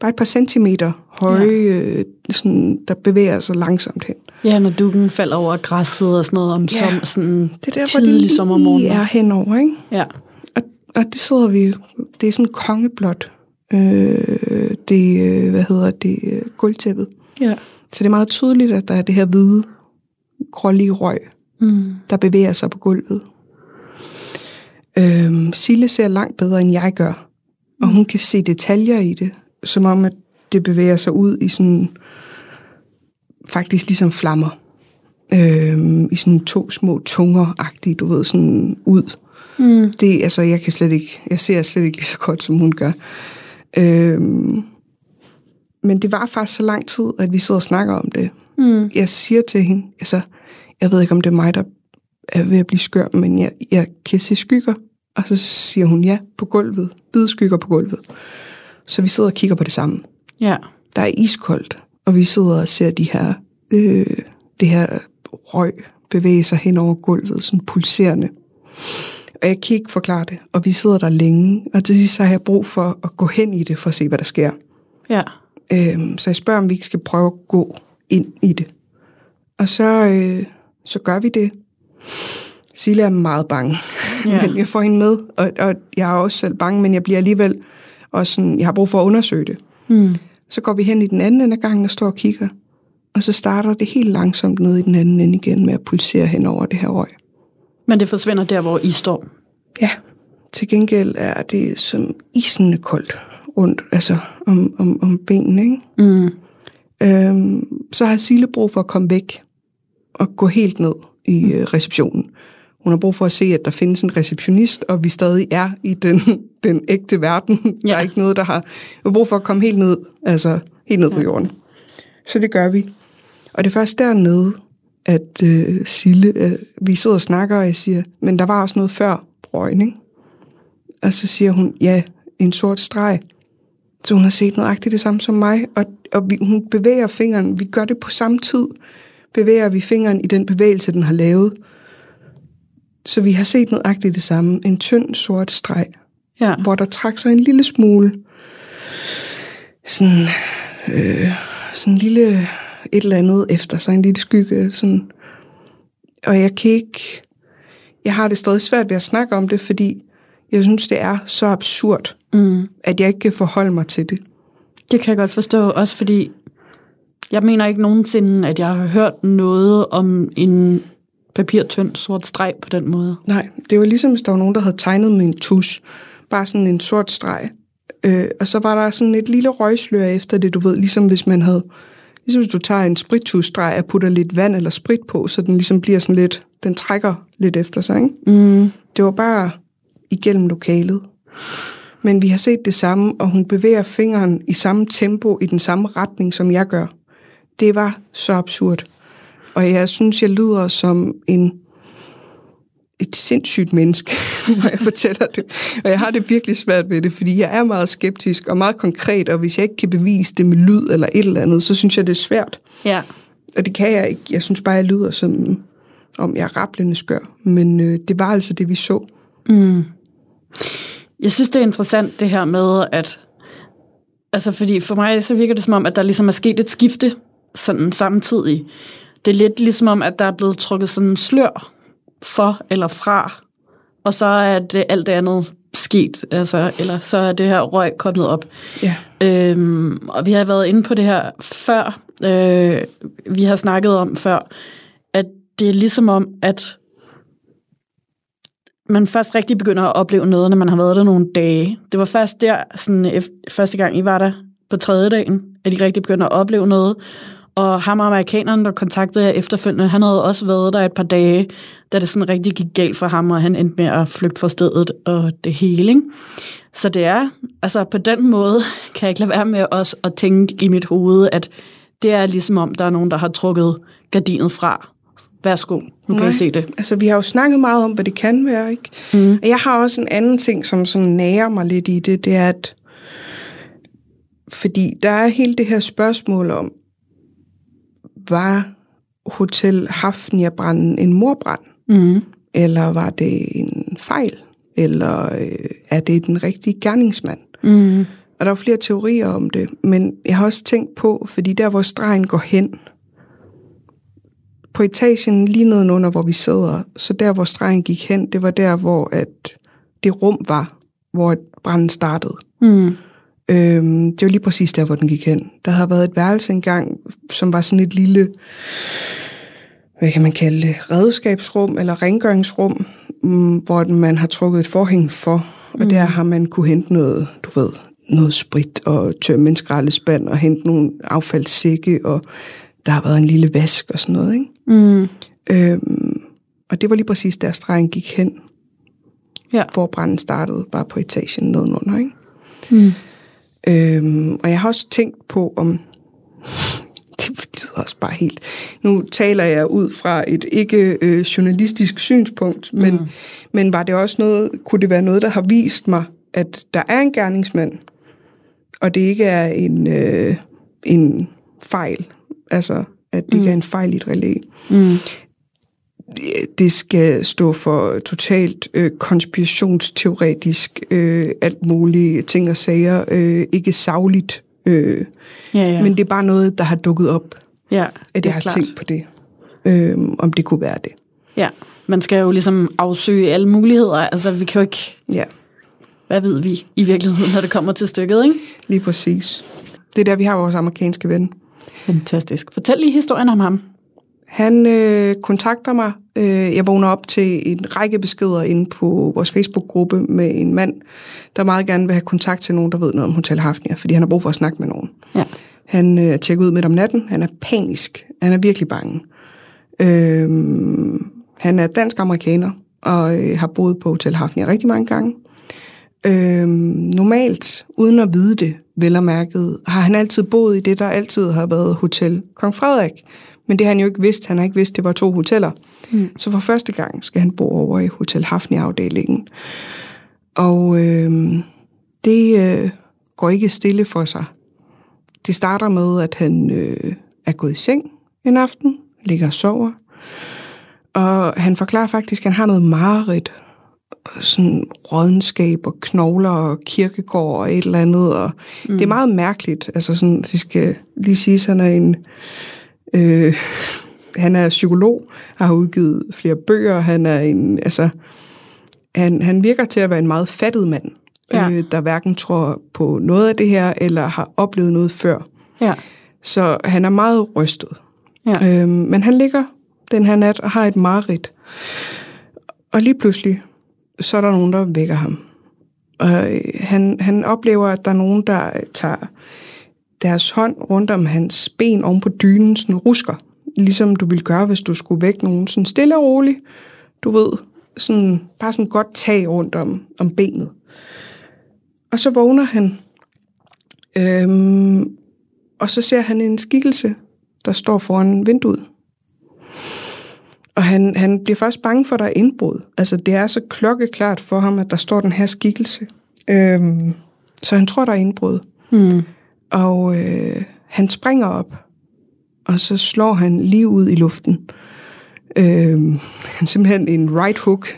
bare et par centimeter høje, ja. sådan, der bevæger sig langsomt hen. Ja, når dukken falder over græsset og sådan noget om Ja. som, sådan Det er der, hvor det tidlig sommermorgen. er henover, ikke? Ja. Og, og det sidder vi, det er sådan kongeblåt, øh, det, øh, hvad hedder det, øh, gulvtæppet. Ja. Så det er meget tydeligt, at der er det her hvide, grålige røg, Mm. der bevæger sig på gulvet. Øhm, Sille ser langt bedre, end jeg gør. Og hun kan se detaljer i det, som om, at det bevæger sig ud i sådan, faktisk ligesom flammer. Øhm, I sådan to små tunger-agtige, du ved, sådan ud. Mm. Det, altså, jeg kan slet ikke, jeg ser slet ikke lige så godt, som hun gør. Øhm, men det var faktisk så lang tid, at vi sidder og snakker om det. Mm. Jeg siger til hende, altså, jeg ved ikke, om det er mig, der er ved at blive skør, men jeg, jeg kan se skygger. Og så siger hun, ja, på gulvet. Hvide skygger på gulvet. Så vi sidder og kigger på det samme. Ja. Der er iskoldt, og vi sidder og ser de her, øh, det her røg bevæge sig hen over gulvet, sådan pulserende. Og jeg kan ikke forklare det, og vi sidder der længe, og til sidst så har jeg brug for at gå hen i det, for at se, hvad der sker. Ja. Øhm, så jeg spørger, om vi ikke skal prøve at gå ind i det. Og så, øh, så gør vi det. Silla er meget bange, Ja. men jeg får hende med, og, og jeg er også selv bange, men jeg bliver alligevel også sådan, jeg har brug for at undersøge det. Mm. Så går vi hen i den anden ende af gangen og står og kigger, og så starter det helt langsomt ned i den anden ende igen med at pulsere hen over det her røg. Men det forsvinder der, hvor I står. Ja, til gengæld er det som isende koldt rundt, altså om, om, om benene, ikke? Mm. Øhm, så har Sille brug for at komme væk og gå helt ned i øh, receptionen. Hun har brug for at se, at der findes en receptionist, og vi stadig er i den, den ægte verden. Ja. Der er Ja. ikke noget, der har... Vi har brug for at komme helt ned, altså helt ned på jorden. Så det gør vi. Og det er først dernede, at øh, Sille, øh, vi sidder og snakker, og jeg siger, men der var også noget før brøgen, ikke? Og så siger hun, ja, en sort streg. Så hun har set nøjagtigt det samme som mig, og, og vi, hun bevæger fingeren, vi gør det på samme tid, bevæger vi fingeren i den bevægelse, den har lavet. Så vi har set nøjagtigt det samme, en tynd sort streg, Ja. hvor der trak sig en lille smule, sådan, øh, sådan en lille et eller andet efter sig, en lille skygge, sådan. Og jeg kan ikke, jeg har det stadig svært ved at snakke om det, fordi jeg synes, det er så absurd, Mm. at jeg ikke kan forholde mig til det. Det kan jeg godt forstå, også fordi jeg mener ikke nogensinde, at jeg har hørt noget om en papirtynd sort streg på den måde. Nej, det var ligesom, hvis der var nogen, der havde tegnet med en tus. Bare sådan en sort streg. Øh, og så var der sådan et lille røgslør efter det, du ved, ligesom hvis man havde... Ligesom hvis du tager en sprittusstreg og putter lidt vand eller sprit på, så den ligesom bliver sådan lidt... Den trækker lidt efter sig, ikke? Mm. Det var bare igennem lokalet. Men vi har set det samme, og hun bevæger fingeren i samme tempo, i den samme retning, som jeg gør. Det var så absurd. Og jeg synes, jeg lyder som en et sindssygt menneske, når jeg fortæller det. Og jeg har det virkelig svært ved det, fordi jeg er meget skeptisk og meget konkret, og hvis jeg ikke kan bevise det med lyd eller et eller andet, så synes jeg, det er svært. Ja. Og det kan jeg ikke. Jeg synes bare, jeg lyder som om jeg er rablende skør. Men øh, det var altså det, vi så. Mm. Jeg synes, det er interessant det her med, at altså fordi for mig så virker det som om, at der ligesom er sket et skifte sådan samtidig. Det er lidt ligesom om, at der er blevet trukket sådan en slør for eller fra, og så er det alt det andet sket, altså, eller så er det her røg kommet op. Ja. Øhm, og vi har været inde på det her før. Øh, vi har snakket om før, at det er ligesom om, at man først rigtig begynder at opleve noget, når man har været der nogle dage. Det var først der, sådan, første gang I var der på tredje dagen, at I rigtig begynder at opleve noget. Og ham amerikaneren, der kontaktede jer efterfølgende, han havde også været der et par dage, da det sådan rigtig gik galt for ham, og han endte med at flygte fra stedet og det hele. Ikke? Så det er, altså på den måde, kan jeg ikke lade være med også at tænke i mit hoved, at det er ligesom om, der er nogen, der har trukket gardinet fra. Værsgo, nu kan. I se det. Altså, vi har jo snakket meget om, hvad det kan være, ikke? Mm. Og jeg har også en anden ting, som sådan nærer mig lidt i det, det er, at fordi der er hele det her spørgsmål om, var Hotel Hafnia-branden en morbrand? Mm. Eller var det en fejl? Eller øh, er det den rigtige gerningsmand? Mm. Og der er flere teorier om det, men jeg har også tænkt på, fordi der, hvor stregen går hen, på etagen lige nedenunder, hvor vi sidder, så der, hvor stregen gik hen, det var der, hvor at det rum var, hvor branden startede. Mm. Øhm, det var lige præcis der, hvor den gik hen. Der havde været et værelse engang, som var sådan et lille, hvad kan man kalde det, redskabsrum eller rengøringsrum, mm, hvor man har trukket et forhæng for, og mm. der har man kunne hente noget, du ved, noget sprit og tømme en skraldespand og hente nogle affaldssække, og der har været en lille vask og sådan noget, ikke? Mm. Øhm, og det var lige præcis der stregen gik hen, Ja. hvor branden startede, bare på etagen nedenunder, ikke? Mm. Øhm, og jeg har også tænkt på, om... Det betyder også bare helt... Nu taler jeg ud fra et ikke øh, journalistisk synspunkt, men, mm. men var det også noget, kunne det være noget, der har vist mig, at der er en gerningsmand, og det ikke er en, øh, en fejl, altså at det mm. ikke er en fejl i et relæ. Mm. Det- skal stå for totalt øh, konspirationsteoretisk, øh, alt muligt ting og sager, øh, ikke savligt Øh, Ja, ja. Men det er bare noget, der har dukket op, ja, at jeg har klart. tænkt på det. Øh, om det kunne være det. Ja, man skal jo ligesom afsøge alle muligheder. Altså, vi kan jo ikke... Ja, Hvad ved vi i virkeligheden, når det kommer til stykket, ikke? lige præcis. Det er der, vi har vores amerikanske ven. Fantastisk. Fortæl lige historien om ham. Han øh, kontakter mig. Øh, jeg vågner op til en række beskeder inde på vores Facebook-gruppe med en mand, der meget gerne vil have kontakt til nogen, der ved noget om Hotel Hafnia, fordi han har brug for at snakke med nogen. Ja. Han øh, tjekker ud midt om natten. Han er panisk. Han er virkelig bange. Øh, han er dansk-amerikaner og øh, har boet på Hotel Hafnia rigtig mange gange. Øh, normalt, uden at vide det, vel og mærket, har han altid boet i det, der altid har været Hotel Kong Frederik. Men det har han jo ikke vidst. Han har ikke vidst, det var to hoteller. Mm. Så for første gang skal han bo over i Hotel Hafnia-afdelingen. Og øh, det øh, går ikke stille for sig. Det starter med, at han øh, er gået i seng en aften, ligger og sover. Og han forklarer faktisk, at han har noget mareridt. Sådan rådenskab og knogler og kirkegård og et eller andet. Og mm. Det er meget mærkeligt. Altså sådan, det skal lige sige, at han er en... Øh, han er psykolog, har udgivet flere bøger. Han er en... Altså, han, han virker til at være en meget fattet mand, Ja. øh, der hverken tror på noget af det her, eller har oplevet noget før. Ja. Så han er meget rystet. Ja. Øhm, men han ligger den her nat og har et mareridt. Og lige pludselig, så er der nogen, der vækker ham. Og øh, han, han oplever, at der er nogen, der tager deres hånd rundt om hans ben oven på dynen, sådan rusker. Ligesom du ville gøre, hvis du skulle vække nogen sådan stille og roligt. Du ved, sådan, bare sådan godt tag rundt om, om benet. Og så vågner han. Øhm, og så ser han en skikkelse, der står foran vinduet. Og han, han bliver først bange for, at der er indbrud. Altså, det er så klokkeklart for ham, at der står den her skikkelse. Øhm, så han tror, der er indbrud. Mm. Og øh, han springer op, og så slår han lige ud i luften. Øhm, han simpelthen en right hook.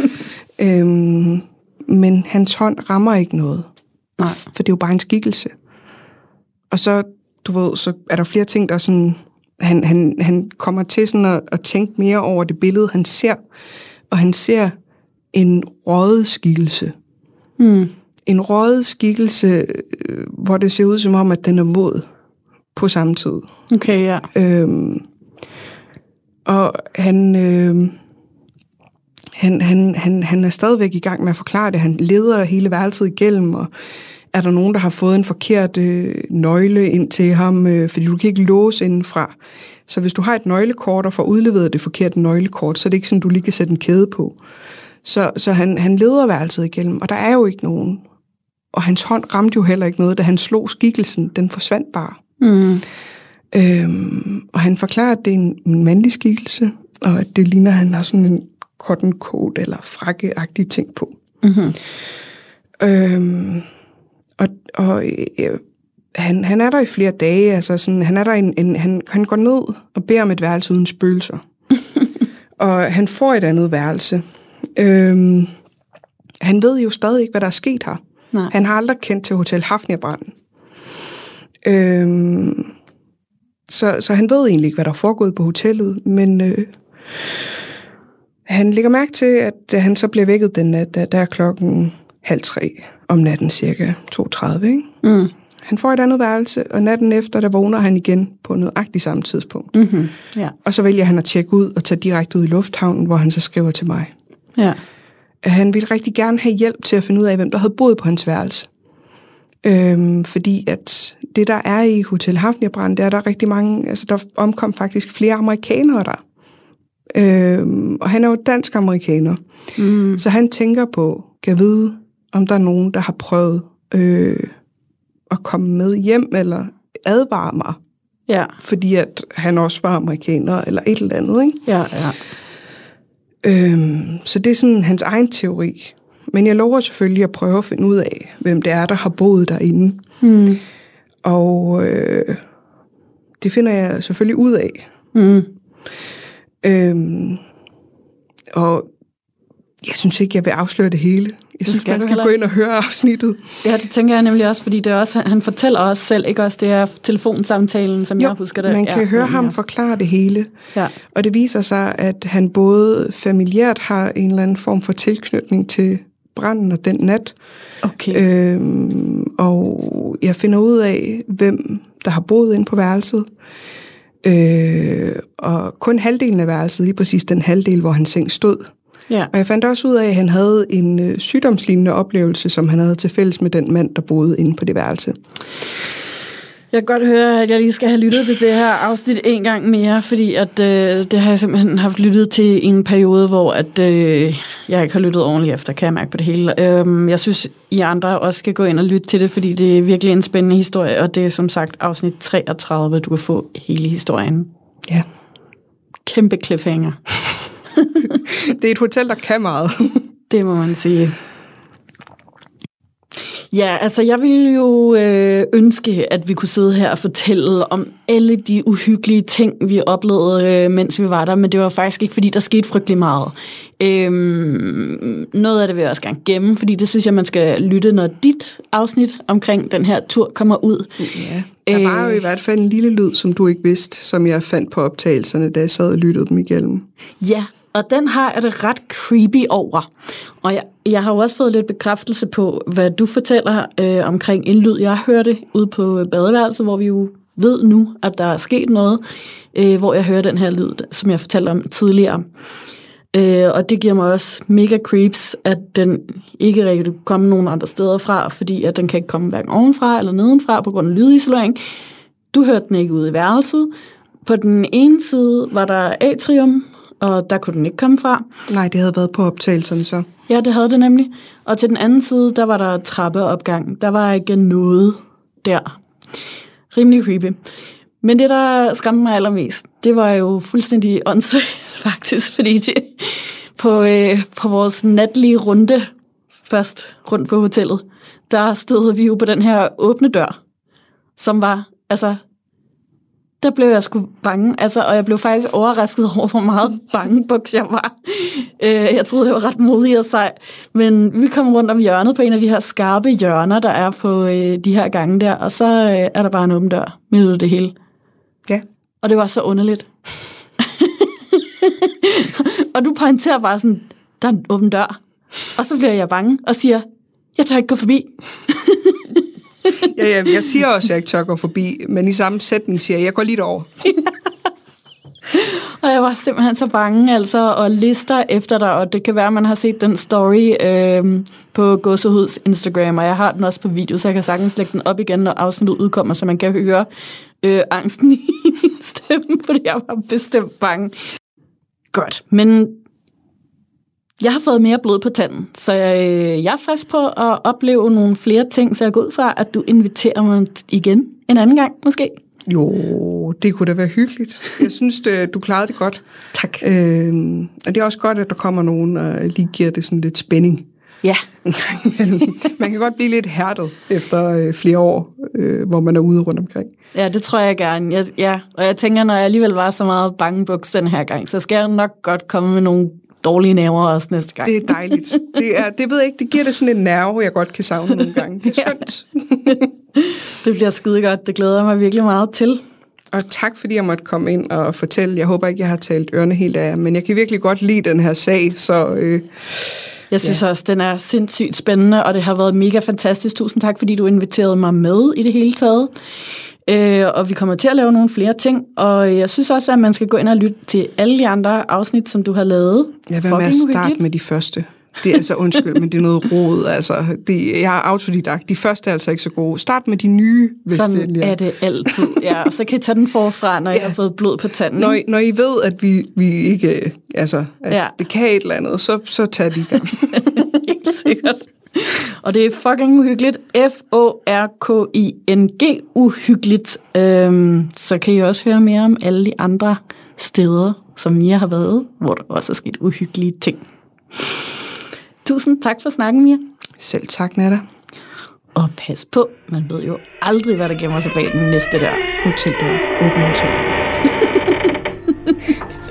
øhm, men hans hånd rammer ikke noget. Nej. For det er jo bare en skikkelse. Og så, du ved, så er der flere ting, der sådan... Han, han, han kommer til sådan at, at tænke mere over det billede, han ser. Og han ser en røget skikkelse. Mm. En røget skikkelse, øh, hvor det ser ud som om, at den er våd på samme tid. Okay, ja. Øhm, og han, øh, han, han, han, han er stadigvæk i gang med at forklare det. Han leder hele værelset igennem, og er der nogen, der har fået en forkert øh, nøgle ind til ham, øh, fordi du kan ikke låse indenfra. Så hvis du har et nøglekort og får udleveret det forkerte nøglekort, så er det ikke sådan, du lige kan sætte en kæde på. Så, så han, han leder værelset igennem, og der er jo ikke nogen. Og hans hånd ramte jo heller ikke noget, da han slog skikkelsen. Den forsvandt bare. Mm. Øhm, og han forklarer, at det er en, mandlig skikkelse, og at det ligner, at han har sådan en cotton coat eller frakkeagtig ting på. Mm-hmm. Øhm, og og øh, han, han er der i flere dage, altså sådan, han er der en, en han, han går ned og beder om et værelse uden spøgelser. og han får et andet værelse. Øhm, han ved jo stadig ikke, hvad der er sket her. Nej. Han har aldrig kendt til Hotel Hafnia-branden. Øhm, så, så han ved egentlig ikke, hvad der er foregået på hotellet, men øh, han lægger mærke til, at da han så bliver vækket den nat, der, der er klokken halv tre om natten, cirka 2.30, ikke? Mm. Han får et andet værelse, og natten efter, der vågner han igen på nøjagtigt samme tidspunkt. Mm-hmm. Ja. Og så vælger han at tjekke ud og tage direkte ud i lufthavnen, hvor han så skriver til mig. Ja. Han ville rigtig gerne have hjælp til at finde ud af, hvem der havde boet på hans værelse. Øhm, fordi at det, der er i Hotel Hafnia-brand, det er der rigtig mange, altså der omkom faktisk flere amerikanere der. Øhm, og han er jo dansk-amerikaner. Mm. Så han tænker på, kan vide, om der er nogen, der har prøvet øh, at komme med hjem, eller advare mig, Ja. fordi at han også var amerikaner, eller et eller andet, ikke? Ja, ja. Øhm, så det er sådan hans egen teori. Men jeg lover selvfølgelig at prøve at finde ud af, hvem det er, der har boet derinde. Mm. Og øh, det finder jeg selvfølgelig ud af. Mm. Øhm, og jeg synes ikke, jeg vil afsløre det hele. Jeg synes, man skal heller gå ind og høre afsnittet. Ja, det tænker jeg nemlig også, fordi det er også, han- fortæller også selv, ikke også, det er telefonsamtalen, som Jo, jeg husker det. man kan ja, høre ham ja. forklare det hele. Ja. Og det viser sig, at han både familiært har en eller anden form for tilknytning til branden og den nat, Okay. øhm, og jeg finder ud af, hvem der har boet inde på værelset. Øh, og kun halvdelen af værelset, lige præcis den halvdel, hvor hans seng stod. Ja. Og jeg fandt også ud af, at han havde en øh, sygdomslignende oplevelse, som han havde til fælles med den mand, der boede inde på det værelse. Jeg kan godt høre, at jeg lige skal have lyttet til det her afsnit en gang mere, fordi at, øh, det har jeg simpelthen haft lyttet til i en periode, hvor at, øh, jeg ikke har lyttet ordentligt efter, kan jeg mærke på det hele. Øhm, jeg synes, I andre også skal gå ind og lytte til det, fordi det er virkelig en spændende historie, og det er som sagt afsnit 33, du kan få hele historien. Ja. Kæmpe cliffhanger, Det er et hotel, der kan meget. det må man sige. Ja, altså jeg ville jo øh, ønske, at vi kunne sidde her og fortælle om alle de uhyggelige ting, vi oplevede, øh, mens vi var der, men det var faktisk ikke, fordi der skete frygtelig meget. Øhm, noget af det vil jeg også gerne gemme, fordi det synes jeg, man skal lytte, når dit afsnit omkring den her tur kommer ud. Ja. Der var jo i hvert fald en lille lyd, som du ikke vidste, som jeg fandt på optagelserne, da jeg sad og lyttede dem igennem. Ja, og den har jeg det ret creepy over. Og jeg, jeg har jo også fået lidt bekræftelse på, hvad du fortæller øh, omkring en lyd, jeg hørte ude på badeværelset, hvor vi jo ved nu, at der er sket noget, øh, hvor jeg hører den her lyd, som jeg fortalte om tidligere. Øh, og det giver mig også mega creeps, at den ikke rigtig kan komme nogen andre steder fra, fordi at den kan ikke komme hverken ovenfra eller nedenfra på grund af lydisolering. Du hørte den ikke ude i værelset. På den ene side var der atrium, og der kunne den ikke komme fra. Nej, det havde været på optagelserne så. Ja, det havde det nemlig. Og til den anden side, der var der trappeopgang. Der var ikke noget der. Rimelig creepy. Men det, der skræmte mig allermest, det var jo fuldstændig åndssvagt, faktisk, fordi det, på, øh, på vores natlige runde, først rundt på hotellet, der stod vi jo på den her åbne dør, som var, altså, der blev jeg sgu bange, altså, og jeg blev faktisk overrasket over, hvor meget bange buks jeg var. Øh, jeg troede, jeg var ret modig og sej, men vi kom rundt om hjørnet på en af de her skarpe hjørner, der er på øh, de her gange der, og så øh, er der bare en åben dør midt ud det hele. Ja. Og det var så underligt. og du pointerer bare sådan, der er en åben dør. Og så bliver jeg bange og siger, jeg tør ikke gå forbi. Ja, ja, jeg siger også, at jeg ikke tør gå forbi, men i samme sætning siger jeg, at jeg går lige over. Og jeg var simpelthen så bange, altså, og lister efter dig, og det kan være, at man har set den story øh, på Gåsehuds Instagram, og jeg har den også på video, så jeg kan sagtens lægge den op igen, når afsnittet udkommer, så man kan høre øh, angsten i min stemme, fordi jeg var bestemt bange. Godt, men jeg har fået mere blod på tanden, så jeg, jeg er frisk på at opleve nogle flere ting, så jeg går ud fra, at du inviterer mig igen en anden gang, måske. Jo, det kunne da være hyggeligt. Jeg synes, det, du klarede det godt. Tak. Øh, og det er også godt, at der kommer nogen og lige giver det sådan lidt spænding. Ja, man kan godt blive lidt hærdet efter øh, flere år, øh, hvor man er ude rundt omkring. Ja, det tror jeg gerne. Jeg, ja. Og jeg tænker, når jeg alligevel var så meget bangebuks den her gang, så skal jeg nok godt komme med nogle dårlige nerver også næste gang. Det er dejligt. Det, er, det ved jeg ikke, det giver det sådan en nerve, jeg godt kan savne nogle gange. Det er skønt. Det bliver skide godt. Det glæder jeg mig virkelig meget til. Og tak, fordi jeg måtte komme ind og fortælle. Jeg håber ikke, jeg har talt ørerne helt af men jeg kan virkelig godt lide den her sag, så øh, Jeg synes ja. også, den er sindssygt spændende, og det har været mega fantastisk. Tusind tak, fordi du inviterede mig med i det hele taget. Øh, og vi kommer til at lave nogle flere ting, og jeg synes også, at man skal gå ind og lytte til alle de andre afsnit, som du har lavet. jeg vil med at starte med de første. Det er altså undskyld, men det er noget rod. Altså, det, jeg er autodidakt. De første er altså ikke så gode. Start med de nye, hvis det Sådan lige er det altid. Ja, og så kan I tage den forfra, når ja. jeg har fået blod på tanden. Når, I- når I ved, at vi, vi ikke, altså, at Ja. det kan et eller andet, så, så tag de i gang. Helt sikkert. Og det er fucking uhyggeligt. F-O-R-K-I-N-G uhyggeligt. Øhm, så kan I også høre mere om alle de andre steder, som Mia har været, hvor der også er sket uhyggelige ting. Tusind tak for snakken, Mia. Selv tak, Nata. Og pas på, man ved jo aldrig, hvad der gemmer sig bag den næste der. Hoteldør. Åbne hoteldør.